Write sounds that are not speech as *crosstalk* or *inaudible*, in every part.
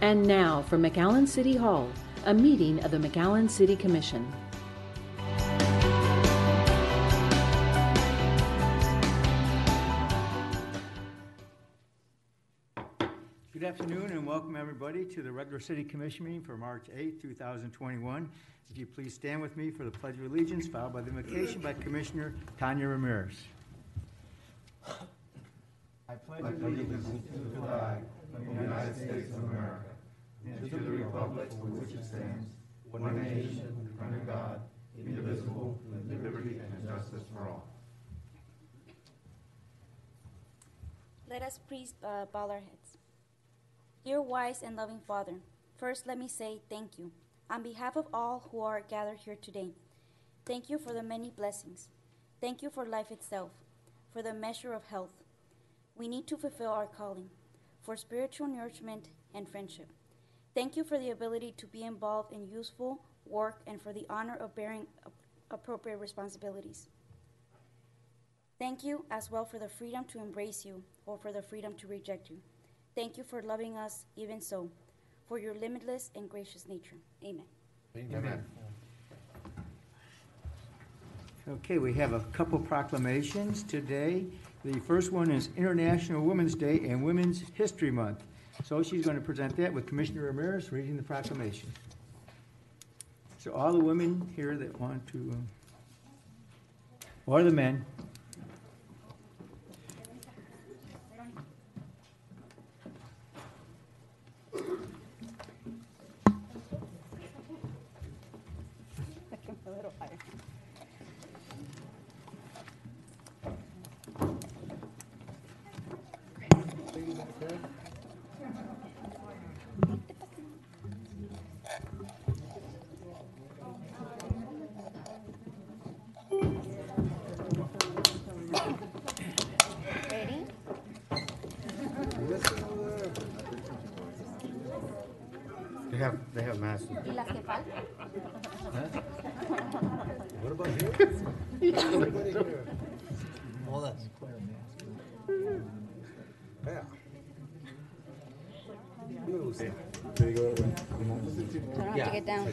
And now from McAllen City Hall, a meeting of the McAllen City Commission. Good afternoon and welcome everybody to the regular city commission meeting for March 8, 2021. If you please stand with me for the pledge of allegiance filed by the invocation by Commissioner Tania Ramirez. I pledge allegiance to the flag of the United States of America and to the republic for which it stands, one nation, under God, indivisible, with liberty and justice for all. Let us please uh, bow our heads. Dear wise and loving Father, first let me say thank you on behalf of all who are gathered here today. Thank you for the many blessings. Thank you for life itself, for the measure of health. We need to fulfill our calling, for spiritual nourishment and friendship. Thank you for the ability to be involved in useful work and for the honor of bearing appropriate responsibilities. Thank you as well for the freedom to embrace you or for the freedom to reject you. Thank you for loving us even so, for your limitless and gracious nature. Amen. Amen. Okay, we have a couple proclamations today. The first one is International Women's Day and Women's History Month. So she's going to present that with Commissioner Ramirez reading the proclamation. So all the women here that want to, um, or the men, Ready? They have, they have masks. ¿Y las que faltan? What about you? All that. Yeah. There you go. So I don't have to get down.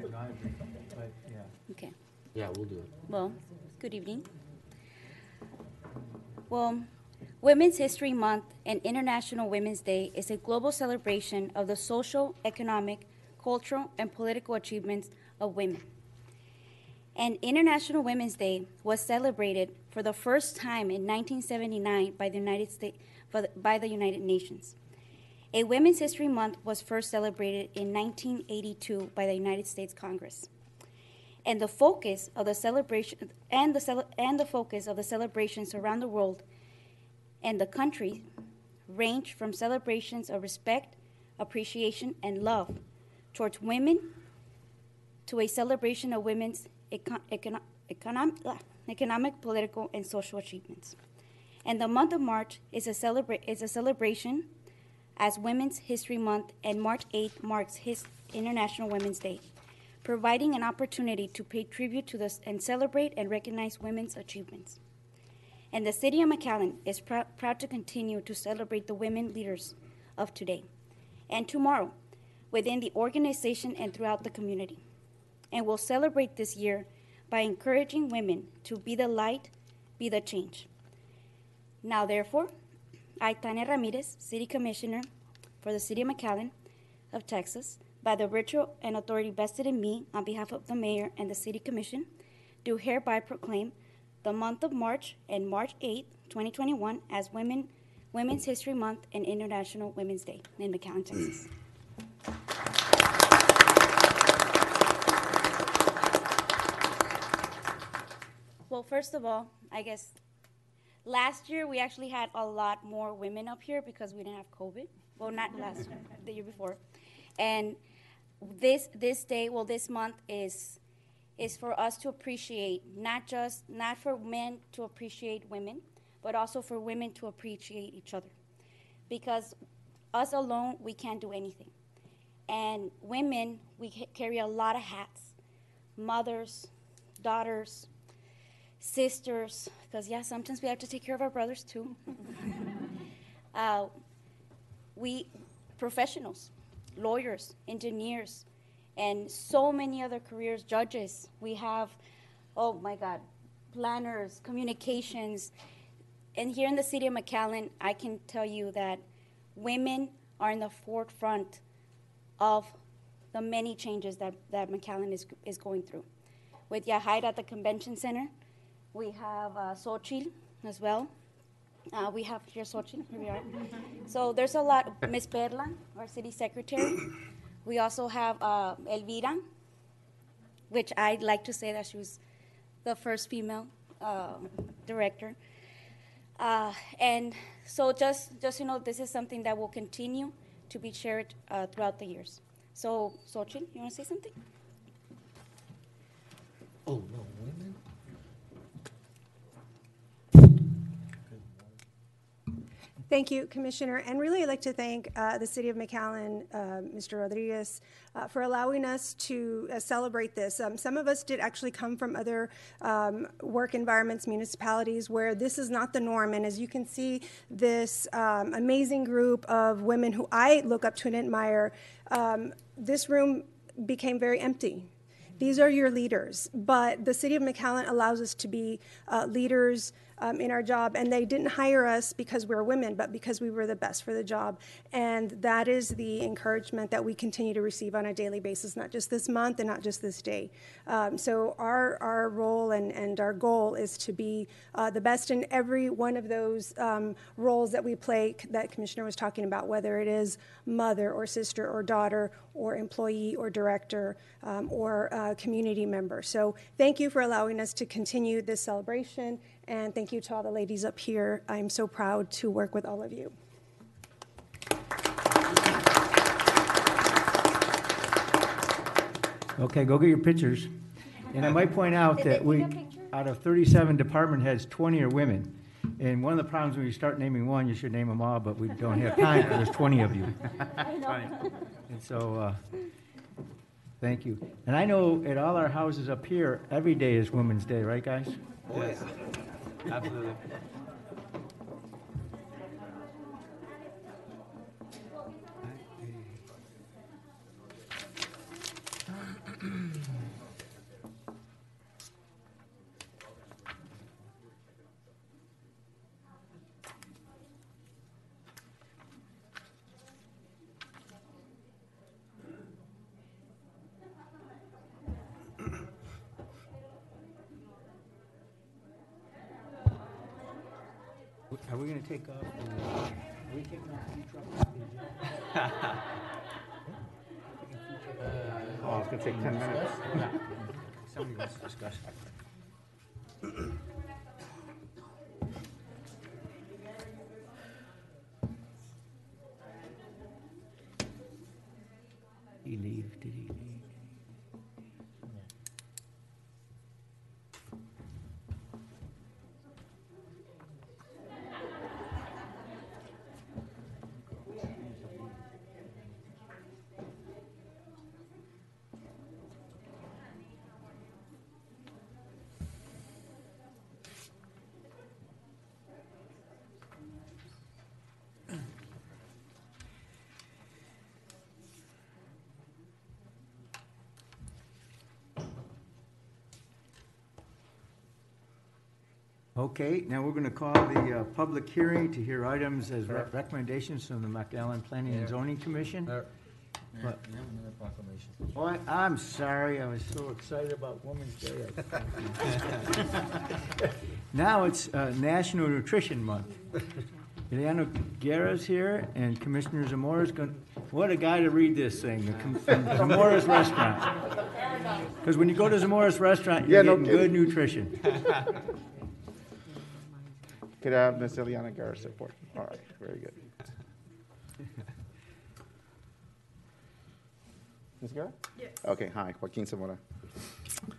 That's super short. but, yeah. Okay. Yeah, we'll do it. Well, good evening. Well, Women's History Month and International Women's Day is a global celebration of the social, economic, cultural, and political achievements of women. And International Women's Day was celebrated for the first time in 1979 by the United States by the United Nations. A Women's History Month was first celebrated in 1982 by the United States Congress and the focus of the celebration and the and the focus of the celebrations around the world and the country range from celebrations of respect, appreciation, and love towards women to a celebration of women's econ- econo- economic, ah, economic, political, and social achievements. And the month of March is a, celebra- is a celebration as Women's History Month, and March 8th marks his International Women's Day providing an opportunity to pay tribute to this and celebrate and recognize women's achievements. And the city of McAllen is prou- proud to continue to celebrate the women leaders of today and tomorrow within the organization and throughout the community. And we'll celebrate this year by encouraging women to be the light, be the change. Now, therefore, I, Tania Ramirez, City Commissioner for the City of McAllen of Texas, by the virtual and authority vested in me on behalf of the Mayor and the City Commission, do hereby proclaim the month of March and March 8, 2021 as Women, Women's History Month and International Women's Day in McAllen, Texas. Well, first of all, I guess last year we actually had a lot more women up here because we didn't have COVID. Well, not last year, *laughs* the year before. And this this day, well, this month is is for us to appreciate not just not for men to appreciate women, but also for women to appreciate each other, because us alone we can't do anything, and women we carry a lot of hats, mothers, daughters, sisters, because yeah, sometimes we have to take care of our brothers too. *laughs* uh, we professionals, lawyers, engineers, and so many other careers, judges. We have, oh my God, planners, communications. And here in the city of McAllen, I can tell you that women are in the forefront of the many changes that, that McAllen is, is going through. With Yahaira at the convention center, we have uh, as well. Uh, we have here Xochitl, here we are. So there's a lot, Ms. Perla, our city secretary. We also have uh, Elvira, which I'd like to say that she was the first female uh, director. Uh, and so just, just, you know, this is something that will continue to be shared uh, throughout the years. So, Xochitl, you want to say something? Oh, no, women? Thank you, Commissioner. And really, I'd like to thank uh, the City of McAllen, uh, Mr. Rodriguez, uh, for allowing us to uh, celebrate this. Um, some of us did actually come from other um, work environments, municipalities, where this is not the norm. And as you can see, this um, amazing group of women who I look up to and admire, um, this room became very empty. These are your leaders, but the city of McAllen allows us to be uh, leaders um, in our job, and they didn't hire us because we're women, but because we were the best for the job. And that is the encouragement that we continue to receive on a daily basis, not just this month and not just this day. Um, so our our role and, and our goal is to be uh, the best in every one of those um, roles that we play that Commissioner was talking about, whether it is mother or sister or daughter or employee or director um, or uh, community member. So thank you for allowing us to continue this celebration, and thank you to all the ladies up here. I'm so proud to work with all of you. Okay, go get your pictures. And I might point out that we, take a picture? out of 37 department heads, 20 are women. And one of the problems when you start naming one, you should name them all, but we don't have time there's 20 of you. *laughs* And so, uh, thank you. And I know at all our houses up here, every day is Women's Day, right, guys? Oh, yeah. Absolutely. *laughs* Are we going to take off? the- Are we taking off the truck? *laughs* Uh, oh, it's gonna take ten minutes. *laughs* Somebody wants to discuss. He leave, did he leave? Okay, now we're going to call the uh, public hearing to hear items as re- recommendations from the McAllen Planning and Zoning Commission. Mayor, Mayor, What? we have another proclamation. Oh, I- I'm sorry, I was so excited about Women's Day. I- *laughs* Now it's uh, National Nutrition Month. Ileana Guerra's here, and Commissioner Zamora's going, what a guy to read this thing, the com- from Zamora's Restaurant. Because when you go to Zamora's Restaurant, you're Yeah, no getting good nutrition. Could I have Ms. Eliana Garza report? All right, very good. Ms. Guerra? Yes. Okay, hi, Joaquin Zamora.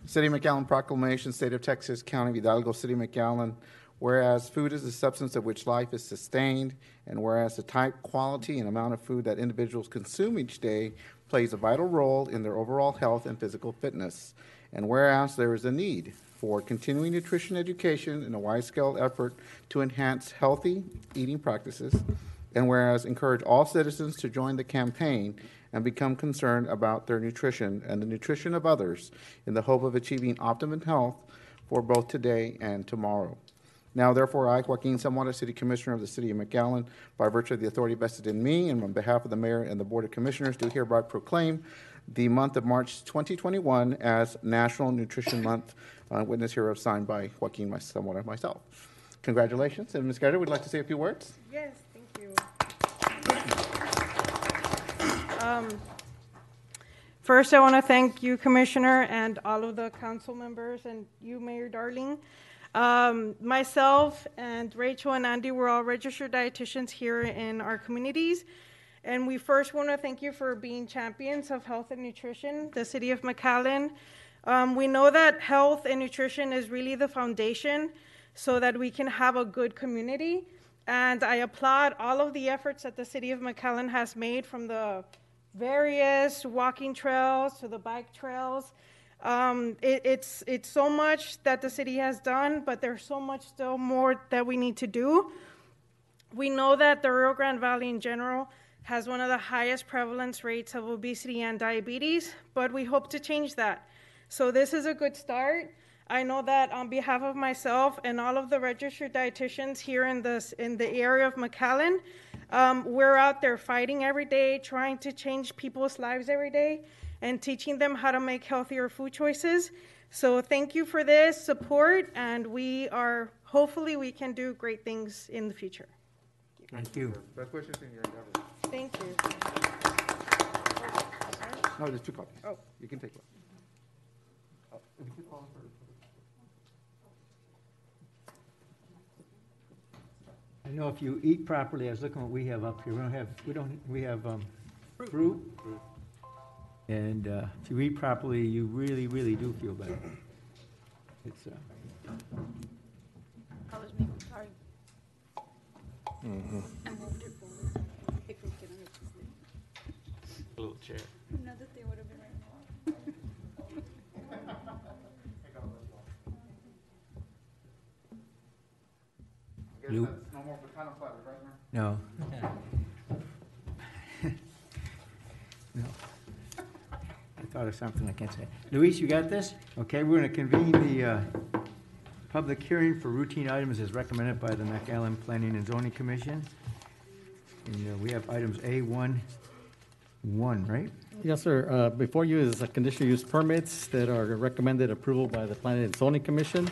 City of McAllen proclamation, State of Texas, County of Hidalgo, City of McAllen. Whereas food is the substance of which life is sustained, and whereas the type, quality, and amount of food that individuals consume each day plays a vital role in their overall health and physical fitness. And whereas there is a need for continuing nutrition education in a wide scale effort to enhance healthy eating practices, and whereas encourage all citizens to join the campaign and become concerned about their nutrition and the nutrition of others in the hope of achieving optimum health for both today and tomorrow. Now, therefore, I, Joaquin Zamora, City Commissioner of the City of McAllen, by virtue of the authority vested in me and on behalf of the Mayor and the Board of Commissioners, do hereby proclaim the month of March 2021 as National Nutrition Month, uh, witness hereof signed by Joaquin my- Zamora myself. Congratulations, and Ms. Guerra, would you like to say a few words? Yes, thank you. Um, First, I want to thank you, Commissioner, and all of the council members, and you, Mayor Darling. Um, Myself and Rachel and Andy were all registered dietitians here in our communities. And we first want to thank you for being champions of health and nutrition, the city of McAllen. Um, we know that health and nutrition is really the foundation so that we can have a good community. And I applaud all of the efforts that the city of McAllen has made from the various walking trails to the bike trails. Um, it, it's, it's so much that the city has done, but there's so much still more that we need to do. We know that the Rio Grande Valley in general has one of the highest prevalence rates of obesity and diabetes, but we hope to change that. So this is a good start. I know that on behalf of myself and all of the registered dietitians here in this in the area of McAllen, um, we're out there fighting every day, trying to change people's lives every day, and teaching them how to make healthier food choices. So thank you for this support, and we are hopefully we can do great things in the future. Thank you. Best wishes in your endeavors. Thank you. No, there's two copies. Oh. You can take one. I know if you eat properly, I was looking what we have up here, we don't have, we don't, we have, um, fruit. And, uh, if you eat properly, you really, really do feel better. It's, uh, I was making, sorry. I moved it forward. If we can, I Little chair. Not that they would have been right. I guess *laughs* You- that's no more potato right, Mayor? no. *laughs* No. I thought of something I can't say. Luis, you got this? Okay, we're gonna convene the, uh, public hearing for routine items as recommended by the McAllen Planning and Zoning Commission. And, uh, we have items A one, one, right? Yes, sir. Uh, Before you is a conditional use permits that are recommended approval by the Planning and Zoning Commission.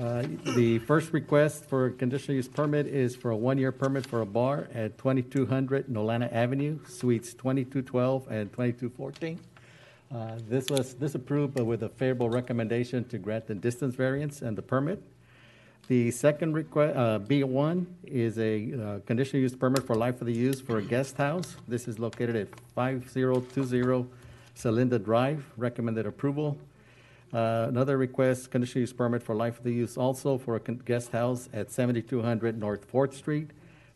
Uh, The first request for a conditional use permit is for a one-year permit for a bar at 2200 Nolana Avenue, Suites 2212 and 2214. Uh, This was, this approved but with a favorable recommendation to grant the distance variance and the permit. The second request, B1, is a uh, conditional use permit for life of the use for a guest house. This is located at 5020 Celinda Drive, recommended approval. Uh, Another request, conditional use permit for life of the use also for a con- guest house at 7200 North Fourth Street.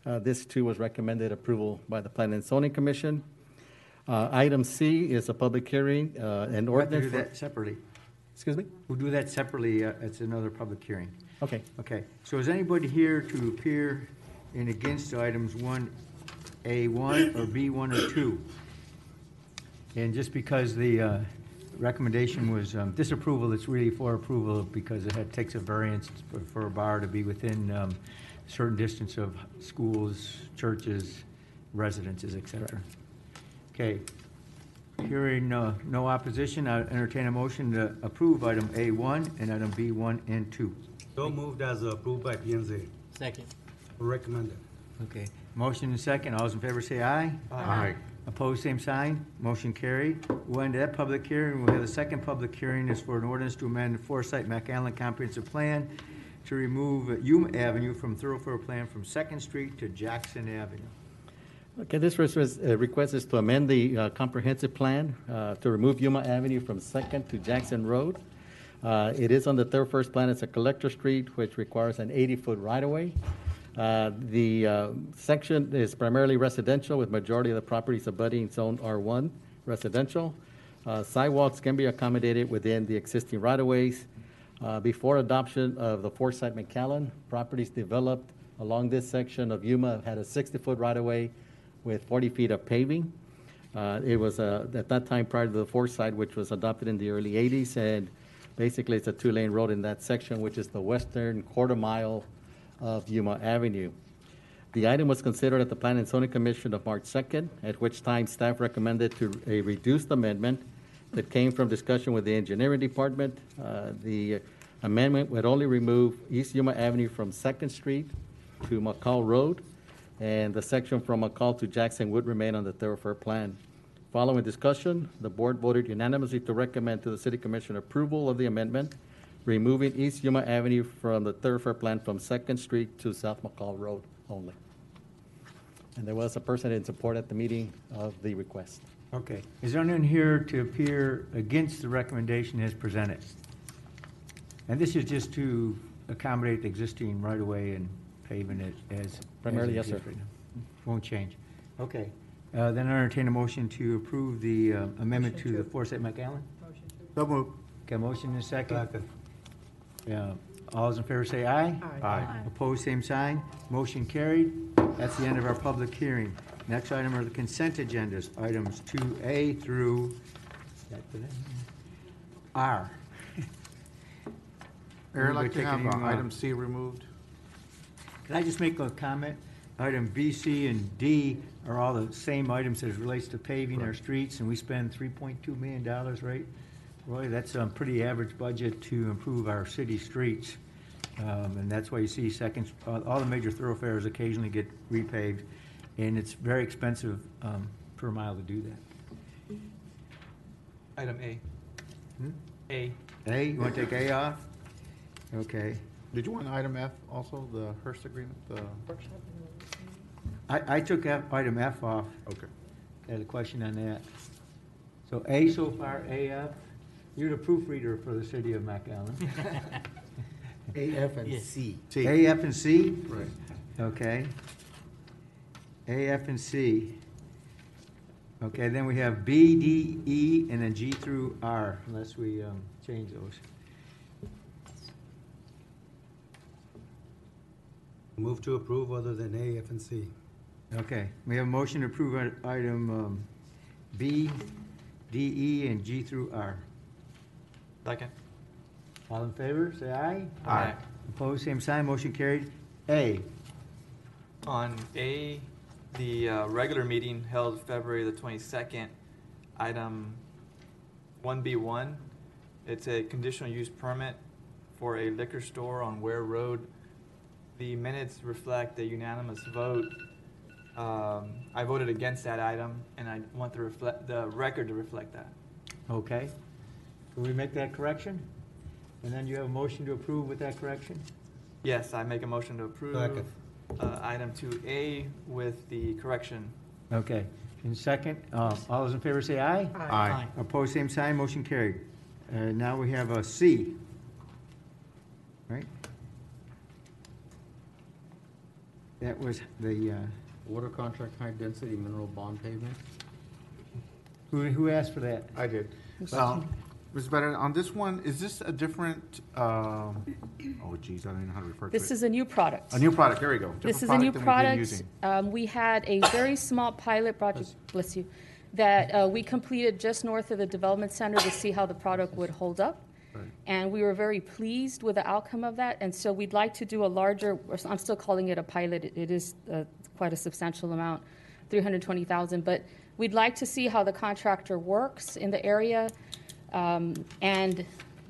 Uh, This too was recommended approval by the Planning and Zoning Commission. Uh, Item C is a public hearing, uh, an We'll have to do for- that separately. Excuse me? We'll do that separately, uh, it's another public hearing. Okay. Okay, so is anybody here to appear in against items one, A one, or B one, or two? And just because the uh, recommendation was um, disapproval, it's really for approval because it had, takes a variance for- for a bar to be within um, certain distance of schools, churches, residences, et cetera. Okay, hearing uh, no opposition, I entertain a motion to approve item A one and item B one and two. So moved as approved by P and Z. Second. Recommended. Okay, motion and second, all those in favor say aye. Aye. Opposed, same sign, motion carried. We'll end that public hearing, we'll have the second public hearing is for an ordinance to amend the Foresight McAllen Comprehensive Plan to remove Yuma Avenue from thoroughfare plan from Second Street to Jackson Avenue. Okay, this uh, request is to amend the uh, comprehensive plan uh, to remove Yuma Avenue from Second to Jackson Road. Uh, It is on the thoroughfare plan, it's a collector street, which requires an 80-foot right-of-way. Uh, The uh, section is primarily residential, with majority of the properties abutting Zone R1 residential. Uh, Sidewalks can be accommodated within the existing right-of-ways. Before adoption of the Foresight McAllen, properties developed along this section of Yuma had a 60-foot right-of-way with 40 feet of paving. It was, at that time, prior to the foresight, which was adopted in the early 80s, and basically, it's a two-lane road in that section, which is the western quarter mile of Yuma Avenue. The item was considered at the Plan and Zoning Commission of March 2nd, at which time staff recommended to a reduced amendment that came from discussion with the engineering department. Uh, The amendment would only remove East Yuma Avenue from Second Street to McCall Road, and the section from McCall to Jackson would remain on the thoroughfare plan. Following discussion, the board voted unanimously to recommend to the city commission approval of the amendment, removing East Yuma Avenue from the thoroughfare plan from Second Street to South McCall Road only. And there was a person in support at the meeting of the request. Okay. Is there anyone here to appear against the recommendation as presented? And this is just to accommodate the existing right-of-way and paving it as. as Primarily, it yes, sir. exists right now. Won't change. Okay. Uh, Then I entertain a motion to approve the uh, amendment to the Foresight McAllen. So moved. Okay, motion and a second. Second. Yeah. All those in favor say aye. Aye. Opposed, same sign. Motion carried. That's the end of our public hearing. Next item are the consent agendas, items two A through R. *laughs* Mayor, I'd like to Anybody have take uh, any, uh, item C removed. Can I just make a comment? Item B, C, and D are all the same items as relates to paving our streets, and we spend three point two million dollars, right? Roy, that's a pretty average budget to improve our city streets. Um, and that's why you see seconds, all, all the major thoroughfares occasionally get repaved, and it's very expensive, um, per mile to do that. Item A. Hmm? A. A, you wanna take A off? Okay. Did you want item F also, the Hearst agreement, the? I, I took F, item F off. Okay. I had a question on that. So A so far, AF, you're the proofreader for the city of McAllen. *laughs* A, F, and C. A, F, and C? Right. Okay. A, F, and C. Okay, then we have B, D, E, and then G through R, unless we, um, change those. Move to approve other than A, F, and C. Okay, we have a motion to approve i- item, um, B, D, E, and G through R. Second. All in favor, say aye. Aye. Opposed, same sign, motion carried. A, On A, the uh, regular meeting held February the twenty-second, item one B one. It's a conditional use permit for a liquor store on Ware Road. The minutes reflect a unanimous vote. Um, I voted against that item, and I want the reflect, the record to reflect that. okay. Can we make that correction? And then you have a motion to approve with that correction? Yes, I make a motion to approve. Second. Uh, item two A with the correction. Okay. In second, uh, all those in favor say aye. Aye. Opposed, same sign, motion carried. Uh, now we have a C. Right? That was the, uh, Water contract, high-density mineral bond pavement. who, who asked for that? I did. Uh, Ms. Bennett, on this one, is this a different, um, oh geez, I don't even know how to refer to it. This is a new product. A new product, there we go. This is a new than we've been product. Um, we had a very small pilot project, bless you, that uh, we completed just north of the development center to see how the product would hold up. Right. And we were very pleased with the outcome of that. And so we'd like to do a larger, I'm still calling it a pilot. It- It is uh, quite a substantial amount, 320,000. But we'd like to see how the contractor works in the area. Um, And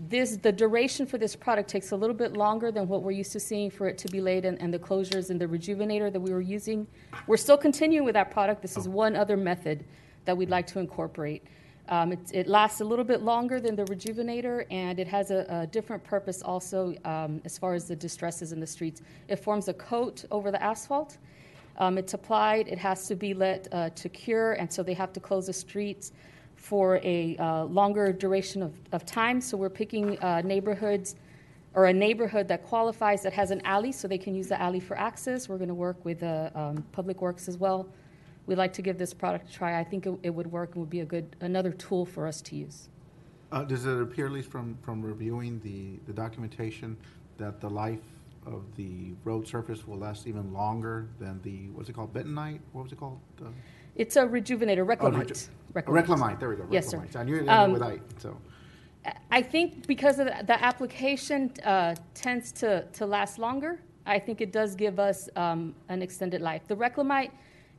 this, the duration for this product takes a little bit longer than what we're used to seeing for it to be laid and, and the closures and the rejuvenator that we were using. We're still continuing with that product. This is one other method that we'd like to incorporate. Um, it, it lasts a little bit longer than the rejuvenator, and it has a, a different purpose also um, as far as the distresses in the streets. It forms a coat over the asphalt. Um, it's applied, it has to be let uh, to cure, and so they have to close the streets for a uh, longer duration of, of time. So we're picking uh, neighborhoods or a neighborhood that qualifies that has an alley so they can use the alley for access. We're going to work with uh, um, Public Works as well. We'd like to give this product a try. I think it, it would work and would be a good another tool for us to use. Uh, does it appear, at least from, from reviewing the, the documentation, that the life, of the road surface will last even longer than the, what's it called, bentonite? What was it called? Uh, It's a rejuvenator, oh, reclamite. reju- Reclamite, there we go. Yes, sir. I knew it Um, with "ite," so. I think because of the, the application uh, tends to, to last longer, I think it does give us um, an extended life. The reclamite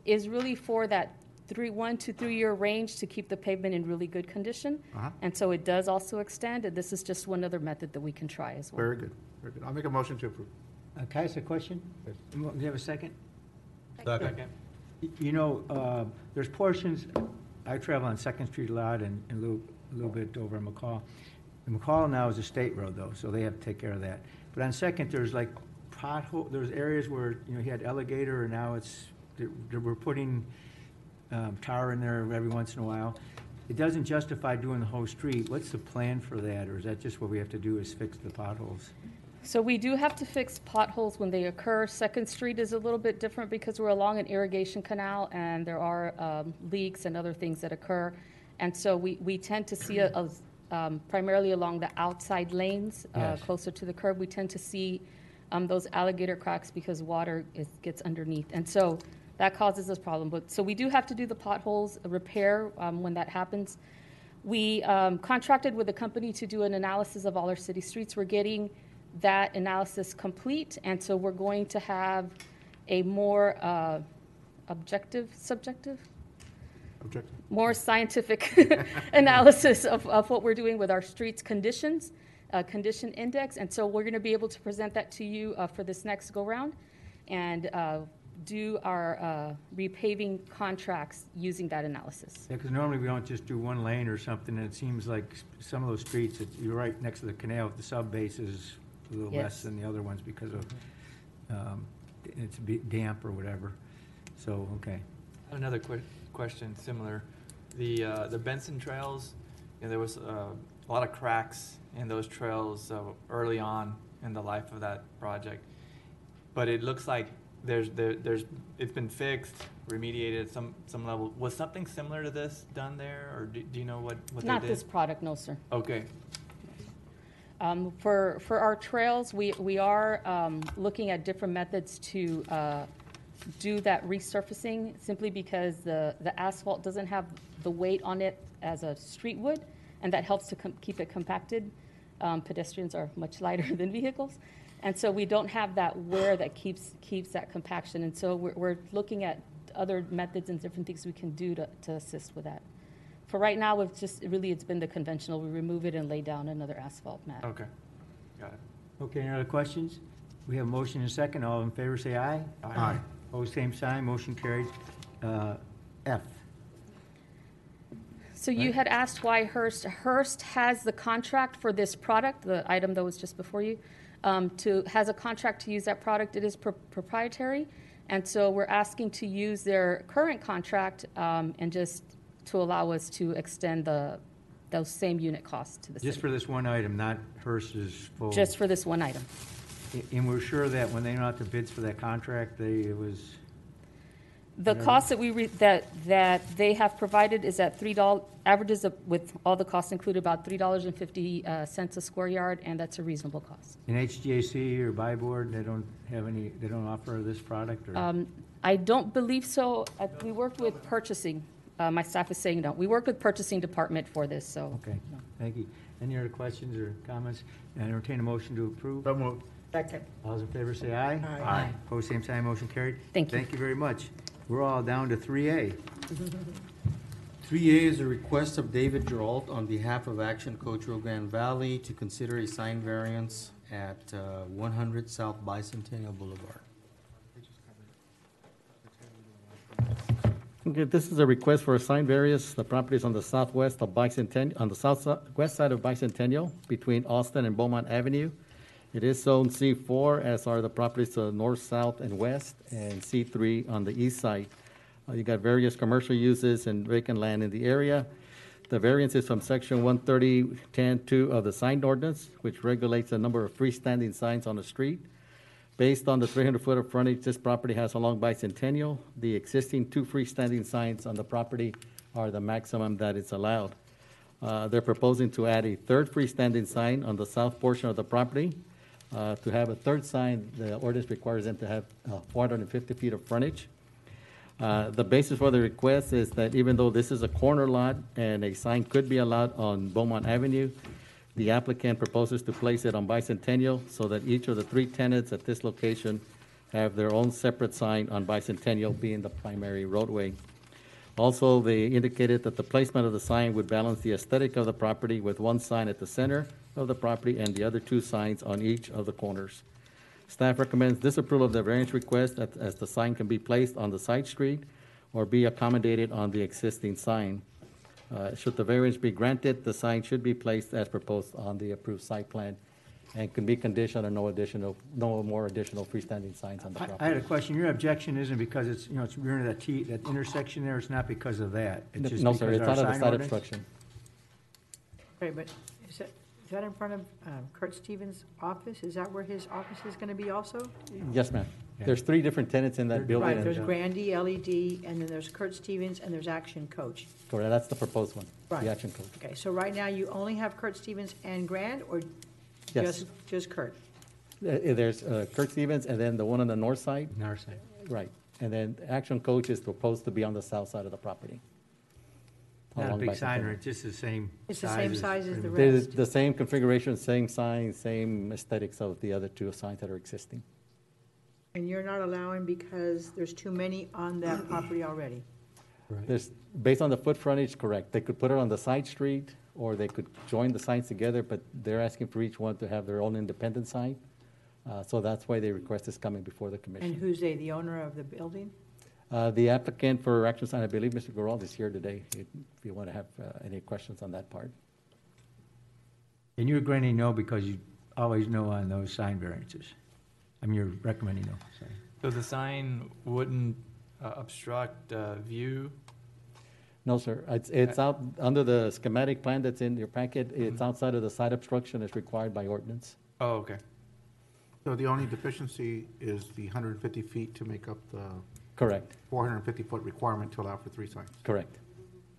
is really for that three, one to three-year range to keep the pavement in really good condition. Uh-huh. And so it does also extend, and this is just one other method that we can try as well. Very good, very good. I'll make a motion to approve. Okay, so I ask a question? Do you have a second? Second. Y- You know, uh, there's portions, I travel on Second Street a lot and and a little, a little bit over McCall. And McCall now is a state road though, so they have to take care of that. But on Second, there's like pothole, there's areas where, you know, you had alligator and now it's, they're- they're- we're putting um, tar in there every once in a while. It doesn't justify doing the whole street. What's the plan for that? Or is that just what we have to do is fix the potholes? So we do have to fix potholes when they occur. Second Street is a little bit different because we're along an irrigation canal and there are um, leaks and other things that occur. And so we, we tend to see, a- a- um, primarily along the outside lanes, uh, Yes. closer to the curb, we tend to see um, those alligator cracks because water is, gets underneath. And so that causes this problem. But, so we do have to do the potholes repair um, when that happens. We um, contracted with a company to do an analysis of all our city streets. We're getting that analysis complete, and so we're going to have a more uh, objective, subjective, Objection. more scientific *laughs* analysis of, of what we're doing with our streets conditions, uh, condition index, and so we're going to be able to present that to you uh, for this next go-round and uh, do our uh, repaving contracts using that analysis. Yeah, because normally we don't just do one lane or something, and it seems like some of those streets, that you're right next to the canal, the sub base is a little less than the other ones because of, um, it's be- damp or whatever. So, okay. Another quick question, similar. The, uh, the Benson trails, you know, there was, uh, a lot of cracks in those trails, uh, early on in the life of that project. But it looks like there's, there, there's, it's been fixed, remediated at some, some level. Was something similar to this done there, or do, do you know what, what they did? Not this product, no, sir. Okay, Um, For, for our trails, we, we are um, looking at different methods to uh, do that resurfacing, simply because the, the asphalt doesn't have the weight on it as a street would, and that helps to com- keep it compacted. Um, Pedestrians are much lighter *laughs* than vehicles, and so we don't have that wear that keeps, keeps that compaction. And so we're, we're looking at other methods and different things we can do to, to assist with that. For right now, it's just, really, it's been the conventional, we remove it and lay down another asphalt mat. okay, got it. Okay, any other questions? We have a motion and a second. All in favor, say aye. Aye. Opposed, same sign. Motion carried. Uh, F. So you had asked why Hearst, Hearst has the contract for this product, the item that was just before you, um, to, has a contract to use that product. It is pro- proprietary. And so we're asking to use their current contract um, and just to allow us to extend the, those same unit costs to the Just city. for this one item, not Hearst's full. Just for this one item. And we're sure that when they went out to bids for that contract, they, it was, The Yeah. cost that we, re- that, that they have provided is at three dollars averages of- with all the costs included, about three dollars and fifty uh, cents a square yard, and that's a reasonable cost. in HGAC or Buy Board, they don't have any, they don't offer this product or? Um, I don't believe so. Uh, We worked with purchasing. Uh, My staff is saying no. We worked with purchasing department for this, so. Okay, thank you. Any other questions or comments? I Entertain a motion to approve. So moved. Second. All those in favor say aye. Aye. Opposed, same sign, motion carried. Thank you. Thank you very much. We're all down to three A. *laughs* Three A is a request of David Geralt on behalf of Action Coach Rio Grande Valley to consider a sign variance at uh, one hundred South Bicentennial Boulevard. Okay, this is a request for a sign variance. The property is on the southwest of Bicentennial, on the southwest side of Bicentennial, between Austin and Beaumont Avenue. It is zone C4, as are the properties to the north, south, and west, and C3 on the east side. Uh, You got various commercial uses and vacant land in the area. The variance is from section 130.10.2 of the sign ordinance, which regulates the number of freestanding signs on the street. Based on the 300-foot of frontage this property has along Bicentennial, the existing two freestanding signs on the property are the maximum that is allowed. Uh, They're proposing to add a third freestanding sign on the south portion of the property. Uh, To have a third sign, the ordinance requires them to have uh, 450 feet of frontage. Uh, The basis for the request is that even though this is a corner lot and a sign could be allowed on Beaumont Avenue, the applicant proposes to place it on Bicentennial so that each of the three tenants at this location have their own separate sign on Bicentennial being the primary roadway. Also, they indicated that the placement of the sign would balance the aesthetic of the property with one sign at the center of the property and the other two signs on each of the corners. Staff recommends disapproval of the variance request as, the sign can be placed on the side street or be accommodated on the existing sign. Uh, Should the variance be granted, the sign should be placed as proposed on the approved site plan and can be conditioned on no additional, no more additional freestanding signs on the I property. I had a question. Your objection isn't because it's, you know, it's near that T, that intersection there, it's not because of that? It's just No, sir, because it's our out of the sign side ordinance? obstruction. Okay, but is that, is that in front of um, Kurt Stevens' office? Is that where his office is going to be also? Yes, ma'am. There's three different tenants in that building. Right, and- there's Grandy, LED, and then there's Kurt Stevens, and there's Action Coach. Correct, that's the proposed one, Right. the action coach. Okay, so right now you only have Kurt Stevens and Grand, or Yes. just, just Kurt? Uh, uh, There's uh, Kirk Stevens, and then the one on the north side, North side. right. And then Action Coach is proposed to be on the south side of the property. Not a along big Bicentennial. sign, or it's just the same It's the same size size as the They're rest? the same configuration, same sign, same aesthetics of the other two signs that are existing. And you're not allowing because there's too many on that *clears throat* property already? There's, based on the foot frontage, correct. They could put it on the side street, or they could join the signs together, but they're asking for each one to have their own independent sign. Uh, So that's why the request is coming before the commission. And commission. who's they, the owner of the building? Uh, The applicant for action sign, I believe Mr. Gerald is here today, if if you want to have uh, any questions on that part. And you're granting no because you always know on those sign variances. I mean, you're recommending no, sorry. So the sign wouldn't uh, obstruct uh, view? No, sir. It's, it's out, under the schematic plan that's in your packet, Mm-hmm. it's outside of the site obstruction as required by ordinance. Oh, okay. So the only deficiency is the 150 feet to make up the Correct, 450-foot requirement to allow for three signs. correct.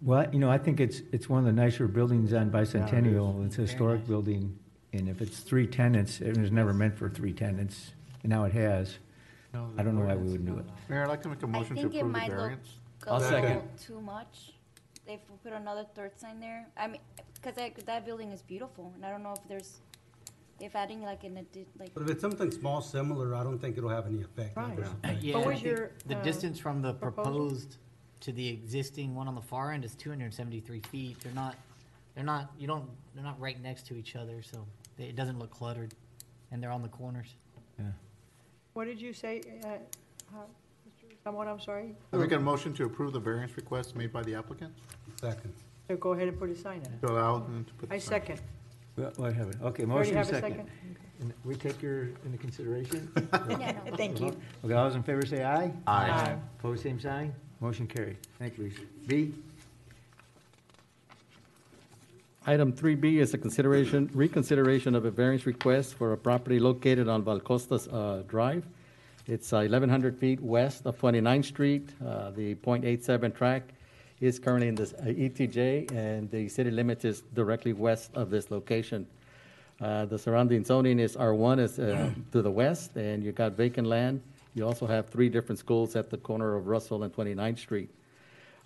Well, you know, I think it's, it's one of the nicer buildings on Bicentennial. It's a historic building, and if it's three tenants, it was never meant for three tenants, and now it has. No, I don't know why we wouldn't do it. Mayor, I'd like to make a I motion to think it approve the might look variance. a I'll little second. too much if we put another third sign there. I mean, because that, that building is beautiful, and I don't know if there's, if adding like an addi, like, But if it's something small, similar, I don't think it'll have any effect. Right. Yeah, What I was think your, The uh, distance from the proposal? proposed to the existing one on the far end is two hundred and seventy-three feet. They're not, they're not, you don't, they're not right next to each other, so they- it doesn't look cluttered. And they're on the corners. What did you say, uh, how- Mr. Someone, I'm sorry? I make a motion to approve the variance request made by the applicant Second. So go ahead and put a sign in. to allow them to put the I sign. second. Well, what have it? Okay, You already motion have a second. second? And We take your into consideration? yeah, *laughs* no. *laughs* Thank you. Okay, all those in favor say aye. Aye. Pose same sign. Motion carried. Thank you, Lisa. B, Item 3B is a consideration, reconsideration of a variance request for a property located on Valcostas uh, Drive. It's uh, 1,100 feet west of 29th Street. Uh, The .87 track is currently in this uh, ETJ, and the city limit is directly west of this location. Uh, The surrounding zoning is R1 is uh, *clears throat* to the west, and you've got vacant land. You also have three different schools at the corner of Russell and 29th Street.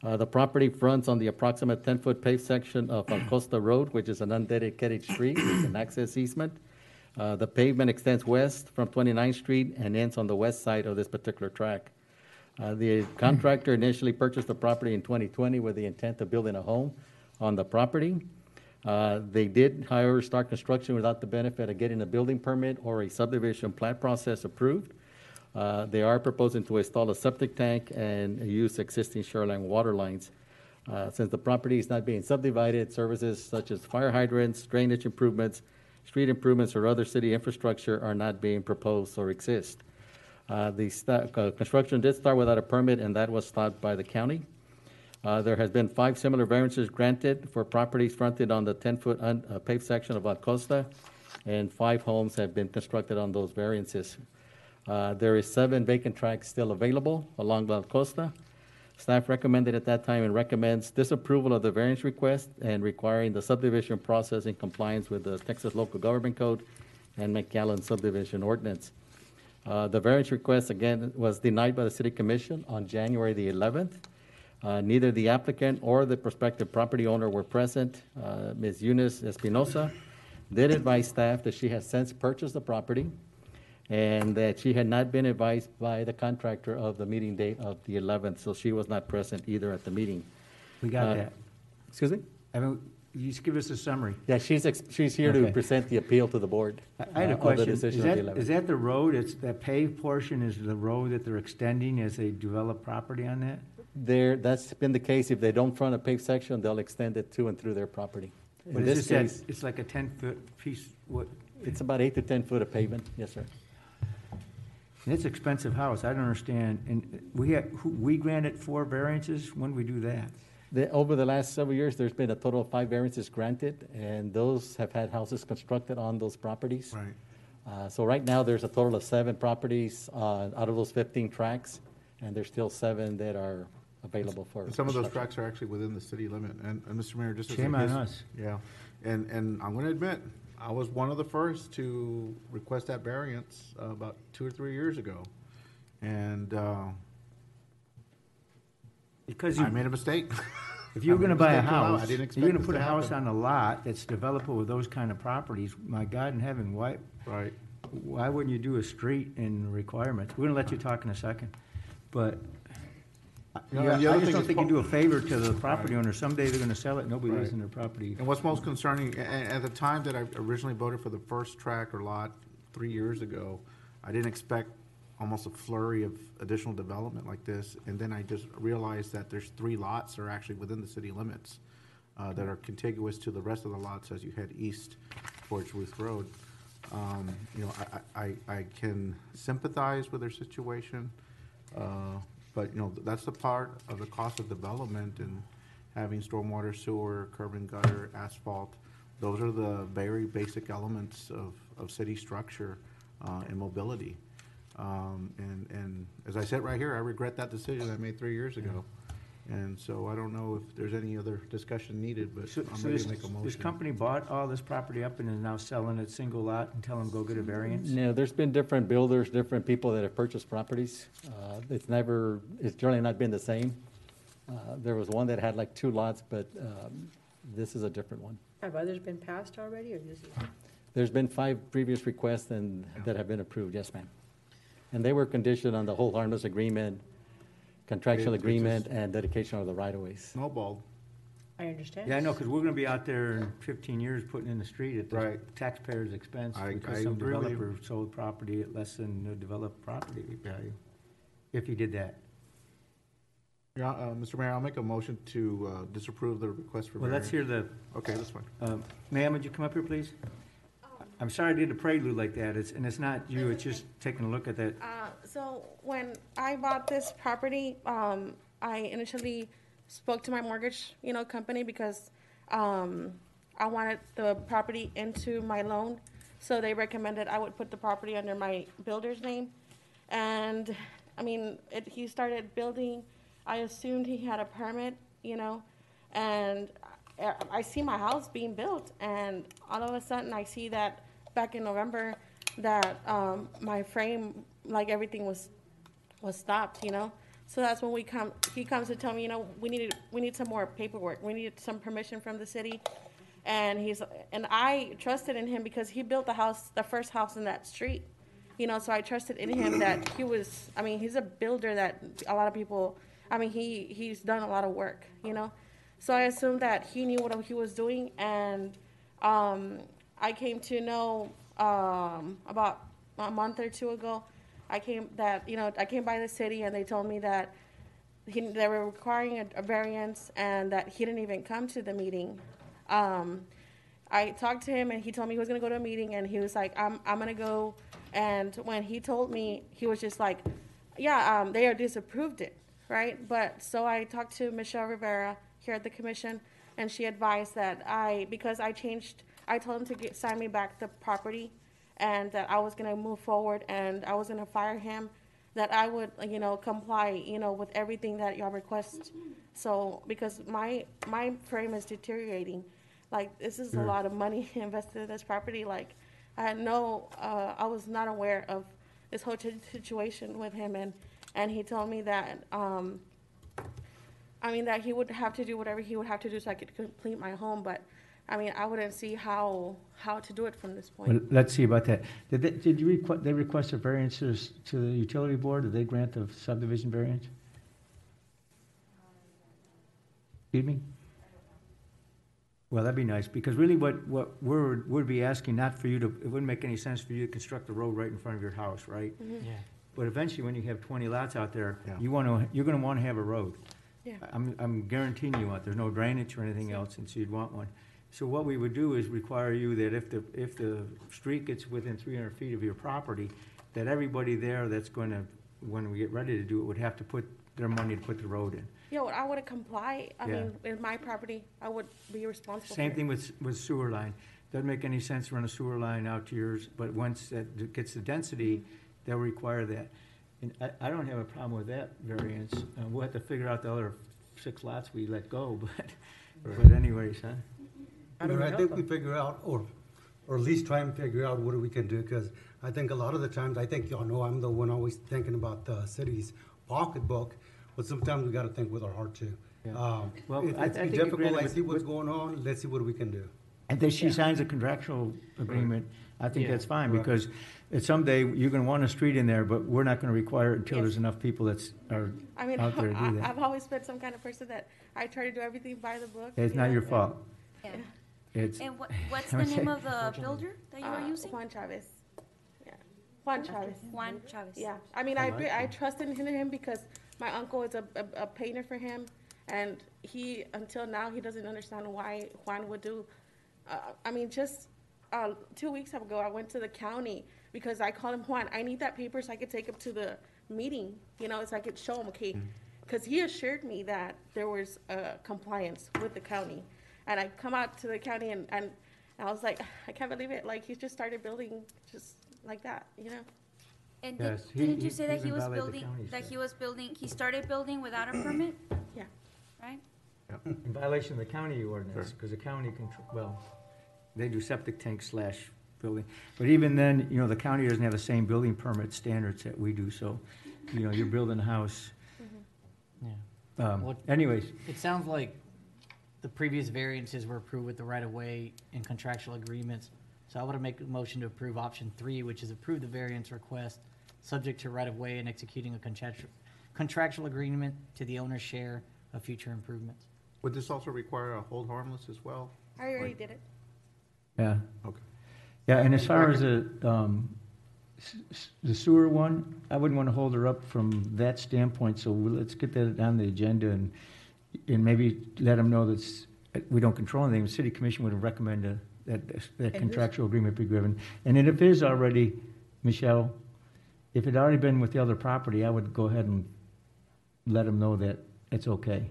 Uh, The property fronts on the approximate 10-foot paved section of Costa Road, which is an undedicated street, It's an access easement. Uh, The pavement extends west from 29th Street and ends on the west side of this particular track. Uh, The contractor initially purchased the property in 2020 with the intent of building a home on the property. Uh, They did, however, start construction without the benefit of getting a building permit or a subdivision plat process approved. Uh, They are proposing to install a septic tank and use existing Sharyland water lines. Uh, Since the property is not being subdivided, services such as fire hydrants, drainage improvements, street improvements, or other city infrastructure are not being proposed or exist. Uh, The sta- uh, construction did start without a permit, and that was stopped by the county. Uh, There has been five similar variances granted for properties fronted on the 10-foot un- uh, paved section of La Costa, and five homes have been constructed on those variances. Uh, There is seven vacant tracks still available along La Costa. Staff recommended at that time and recommends disapproval of the variance request and requiring the subdivision process in compliance with the Texas Local Government Code and McAllen subdivision ordinance. Uh, The variance request, again, was denied by the city commission on January the 11th. Uh, Neither the applicant or the prospective property owner were present. Uh, Ms. Eunice Espinosa did advise staff that she has since purchased the property and that she had not been advised by the contractor of the meeting date of the 11th, so she was not present either at the meeting. We got Uh, that. Excuse me? I mean, you just give us a summary. Yeah, she's, ex- she's here to Okay. present the appeal to the board. I I had uh, a of the question. Is decision of the that, 11th. is that the road, it's, that paved portion is the road that they're extending as they develop property on that? There, that's been the case. If they don't front a paved section, they'll extend it to and through their property. But In it's this just that, case, it's like a ten-foot piece, what, it's about eight to 10 foot of pavement, yes, sir. And it's expensive house, I don't understand. And we had, who- we granted four variances, when did we do that? The, over the last several years, there's been a total of five variances granted, and those have had houses constructed on those properties. Right. Uh, so right now, there's a total of seven properties, uh, out of those fifteen tracks, and there's still seven that are available for. And some of those construction. tracks are actually within the city limit, and, and Mr. Mayor, just as a. Shame on his- us. Yeah, and, and I'm gonna admit, I was one of the first to request that variance uh, about two or three years ago. And, uh, Because you, I made a mistake. *laughs* if you're *laughs* I gonna buy a mistake. I house, didn't you're gonna this put to a house happen. on a lot that's developable with those kind of properties, my God in heaven, why, Right. why wouldn't you do a street in requirements? We're gonna let you talk in a second, but The I other just thing don't is think you do a favor to the property owner. Someday they're gonna sell it, nobody lives in their property. And what's most concerning, a- a- at the time that I originally voted for the first track or lot three years ago, I didn't expect almost a flurry of additional development like this. And then I just realized that there's three lots that are actually within the city limits uh, that are contiguous to the rest of the lots as you head east towards Ruth Road. Um, You know, I- I, I, I can sympathize with their situation, uh, but, you know, that's the part of the cost of development and having stormwater, sewer, curb and gutter, asphalt. Those are the very basic elements of, of city structure uh, and mobility. Um, And, and as I said right here, I regret that decision I made three years ago. And so I don't know if there's any other discussion needed, but So, I'm so ready this, to make a motion. this company bought all this property up and is now selling it single lot and tell them go get a variance? No, there's been different builders, different people that have purchased properties. Uh, It's never, it's generally not been the same. Uh, There was one that had like two lots, but um, this is a different one. Have others been passed already, or this is? There's been five previous requests and, that have been approved, yes, ma'am. And they were conditioned on the whole harmless agreement, contractual It- it agreement, and dedication of the right-of-ways. Snowballed. I understand. Yeah, I know, because we're gonna be out there in fifteen years putting in the street at the Right. taxpayers' expense I- because I some agree with you. developer sold property at less than the developed property value, if he did that. Yeah, uh, Mr. Mayor, I'll make a motion to uh, disapprove the request for Well, variance. let's hear the, Okay, that's fine. um, ma'am, would you come up here, please? I'm sorry I did a prelude like that, it's, and it's not you, it's just taking a look at that. So when I bought this property, um, I initially spoke to my mortgage, you know, company because, um, I wanted the property into my loan. So they recommended I would put the property under my builder's name. And, I mean, it, he started building, I assumed he had a permit, you know, and I, I see my house being built and all of a sudden I see that back in November that, um, my frame, like everything was, was stopped, you know? So that's when we come, he comes to tell me, you know, we need, we need some more paperwork, we need some permission from the city. And he's, and I trusted in him because he built the house, the first house in that street. You know, so I trusted in him that he was, I mean, he's a builder that a lot of people, I mean, he, he's done a lot of work, you know? So I assumed that he knew what he was doing and, um, I came to know, um, about a month or two ago, I came that, you know, I came by the city and they told me that he, they were requiring a, a variance and that he didn't even come to the meeting. Um, I talked to him and he told me he was gonna go to a meeting and he was like, I'm, I'm gonna go. And when he told me, he was just like, yeah, um, they are disapproved it, right? But, so I talked to Michelle Rivera here at the commission and she advised that I, because I changed, I told him to get, sign me back the property and that I was gonna move forward and I was gonna fire him, that I would, you know, comply, you know, with everything that y'all request. So, because my, my frame is deteriorating, like, this is a lot of money *laughs* invested in this property, like, I had no, uh, I was not aware of this whole si- situation with him, and, and he told me that, um, I mean, that he would have to do whatever he would have to do so I could complete my home, but, I mean, I wouldn't see how, how to do it from this Well, point. let's see about that. Did they, did you request, they request a variances to the utility board? Did they grant the subdivision variance? Excuse me? Well, that'd be nice, because really what, what we're, would be asking, not for you to, it wouldn't make any sense for you to construct a road right in front of your house, right? Mhm. Yeah. But eventually, when you have twenty lots out there, Yeah. you wanna, you're gonna wanna have a road. Yeah. I'm, I'm guaranteeing you want, there's no drainage or anything else, and so you'd want one. So what we would do is require you that if the, if the street gets within three hundred feet of your property, that everybody there that's gonna, when we get ready to do it, would have to put their money to put the road in. Yeah, well, I wouldn't comply, I Yeah. mean, in my property, I would be responsible for Same it. thing with, with sewer line. Doesn't make any sense to run a sewer line out to yours, but once that gets the density, they'll require that. And I, I don't have a problem with that variance. Uh, we'll have to figure out the other six lots we let go, *laughs* but, but anyways, huh? I mean, I think we figure out, or, or at least try and figure out what we can do, because I think a lot of the times, I think y'all know I'm the one always thinking about the city's pocketbook, but sometimes we gotta think with our heart too. Yeah. Um, Well, if I- it's I think you difficult, granted I with- see what's with- going on, let's see what we can do. And then she signs a contractual agreement, I think Yeah. that's fine, Right. because at someday, you're gonna want a street in there, but we're not gonna require it until Yes. there's enough people that's, are I mean, out there to do I, that. I've always been some kind of person that I try to do everything by the book. It's you not know, your fault. Yeah. It's, And what, *laughs* what's the name of the builder that you are Uh, using? Juan Chavez. Yeah, Juan Chavez. Juan Chavez. Yeah, I mean, I, re- I trusted in him because my uncle is a, a, a painter for him, and he, until now, he doesn't understand why Juan would do, uh, I mean, just, uh, two weeks ago, I went to the county because I called him, Juan, I need that paper so I could take him to the meeting, you know, so I could show him, okay? Because he assured me that there was, uh, compliance with the county. And I come out to the county and, and I was like, I can't believe it, like, he just started building just like that, you know? And Yes, did, he- didn't you he- say that he's he was invalid the building, county that stuff. he was building, he started building without a permit, *coughs* Yeah. right? in violation of the county ordinance, because the county control, well, they do septic tank slash building. But even then, you know, the county doesn't have the same building permit standards that we do, so, you know, you're building a house. Yeah. Um, What- anyways, It sounds like the previous variances were approved with the right-of-way and contractual agreements. So I want to make a motion to approve option three, which is approve the variance request, subject to right-of-way and executing a contractual, contractual agreement to the owner's share of future improvements. Would this also require a hold harmless as well? I already did it. yeah. Okay. Yeah, and as far as the, um, s- s- the sewer one, I wouldn't want to hold her up from that standpoint, so we'll- let's get that on the agenda and, and maybe let them know that we don't control anything. The city commission would recommend a- that, that this- contractual agreement be given. And then if it is already, Michelle, if it already been with the other property, I would go ahead and let them know that it's okay,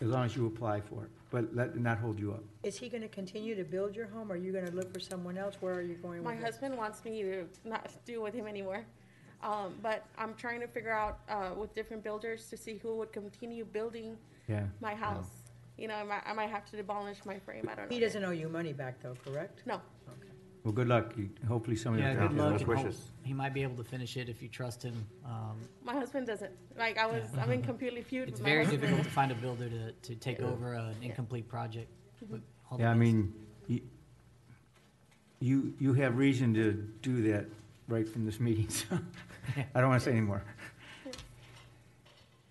as long as you apply for it, but let, not hold you up. Is he gonna continue to build your home, or are you gonna look for someone else? Where are you going My with this? husband wants me to not deal with him anymore. Um, but I'm trying to figure out, uh, with different builders to see who would continue building Yeah. my house. You know, I might, I might have to demolish my frame, I don't know. He doesn't owe you money back, though, correct? No. Well, good luck. You- Hopefully somebody will Yeah, take good care of luck. it. and hope- He might be able to finish it if you trust him. Um, My husband doesn't. Like, I was, I'm in completely feud It's with my very husband. difficult to find a builder to, to take over an incomplete project. with all the Yeah, I best. mean, you- you, you have reason to do that right from this meeting, so *laughs* I don't want to say anymore.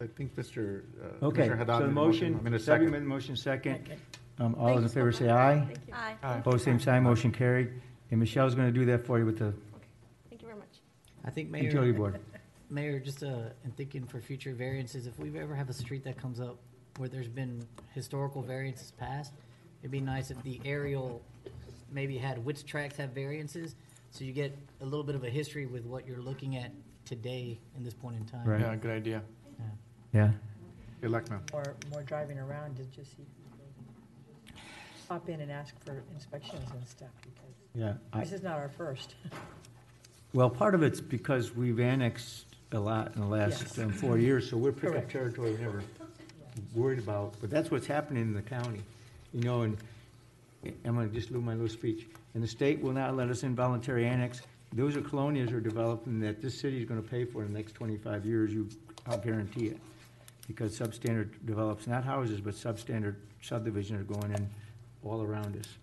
I think Mr. uh, Okay, Commissioner Haddad so the made a motion, I'm in a Debbie second. the motion second. Second. Um, all those in favor say aye. Thank you. Aye. Opposed, same sign, motion carried. And Michelle's going to do that for you with the Thank you very much. I think utility Mayor, board. *laughs* Mayor, just, uh, in thinking for future variances, if we ever have a street that comes up where there's been historical variances passed, it'd be nice if the aerial maybe had which tracks have variances, so you get a little bit of a history with what you're looking at today in this point in time. Right. Yeah, good idea. Yeah. Good luck, ma'am. More, more driving around to just see. Pop in and ask for inspections and stuff, because Yeah. I- this is not our first. *laughs* Well, part of it's because we've annexed a lot in the last Yes. um, four years, so we're picking up Correct. territory we never worried about. But that's what's happening in the county, you know, and I'm gonna just lose my little speech. And the state will not let us involuntary annex. Those are colonias are developing that this city is gonna pay for in the next twenty-five years, you, I'll guarantee it. Because substandard develops, not houses, but substandard subdivision are going in all around us.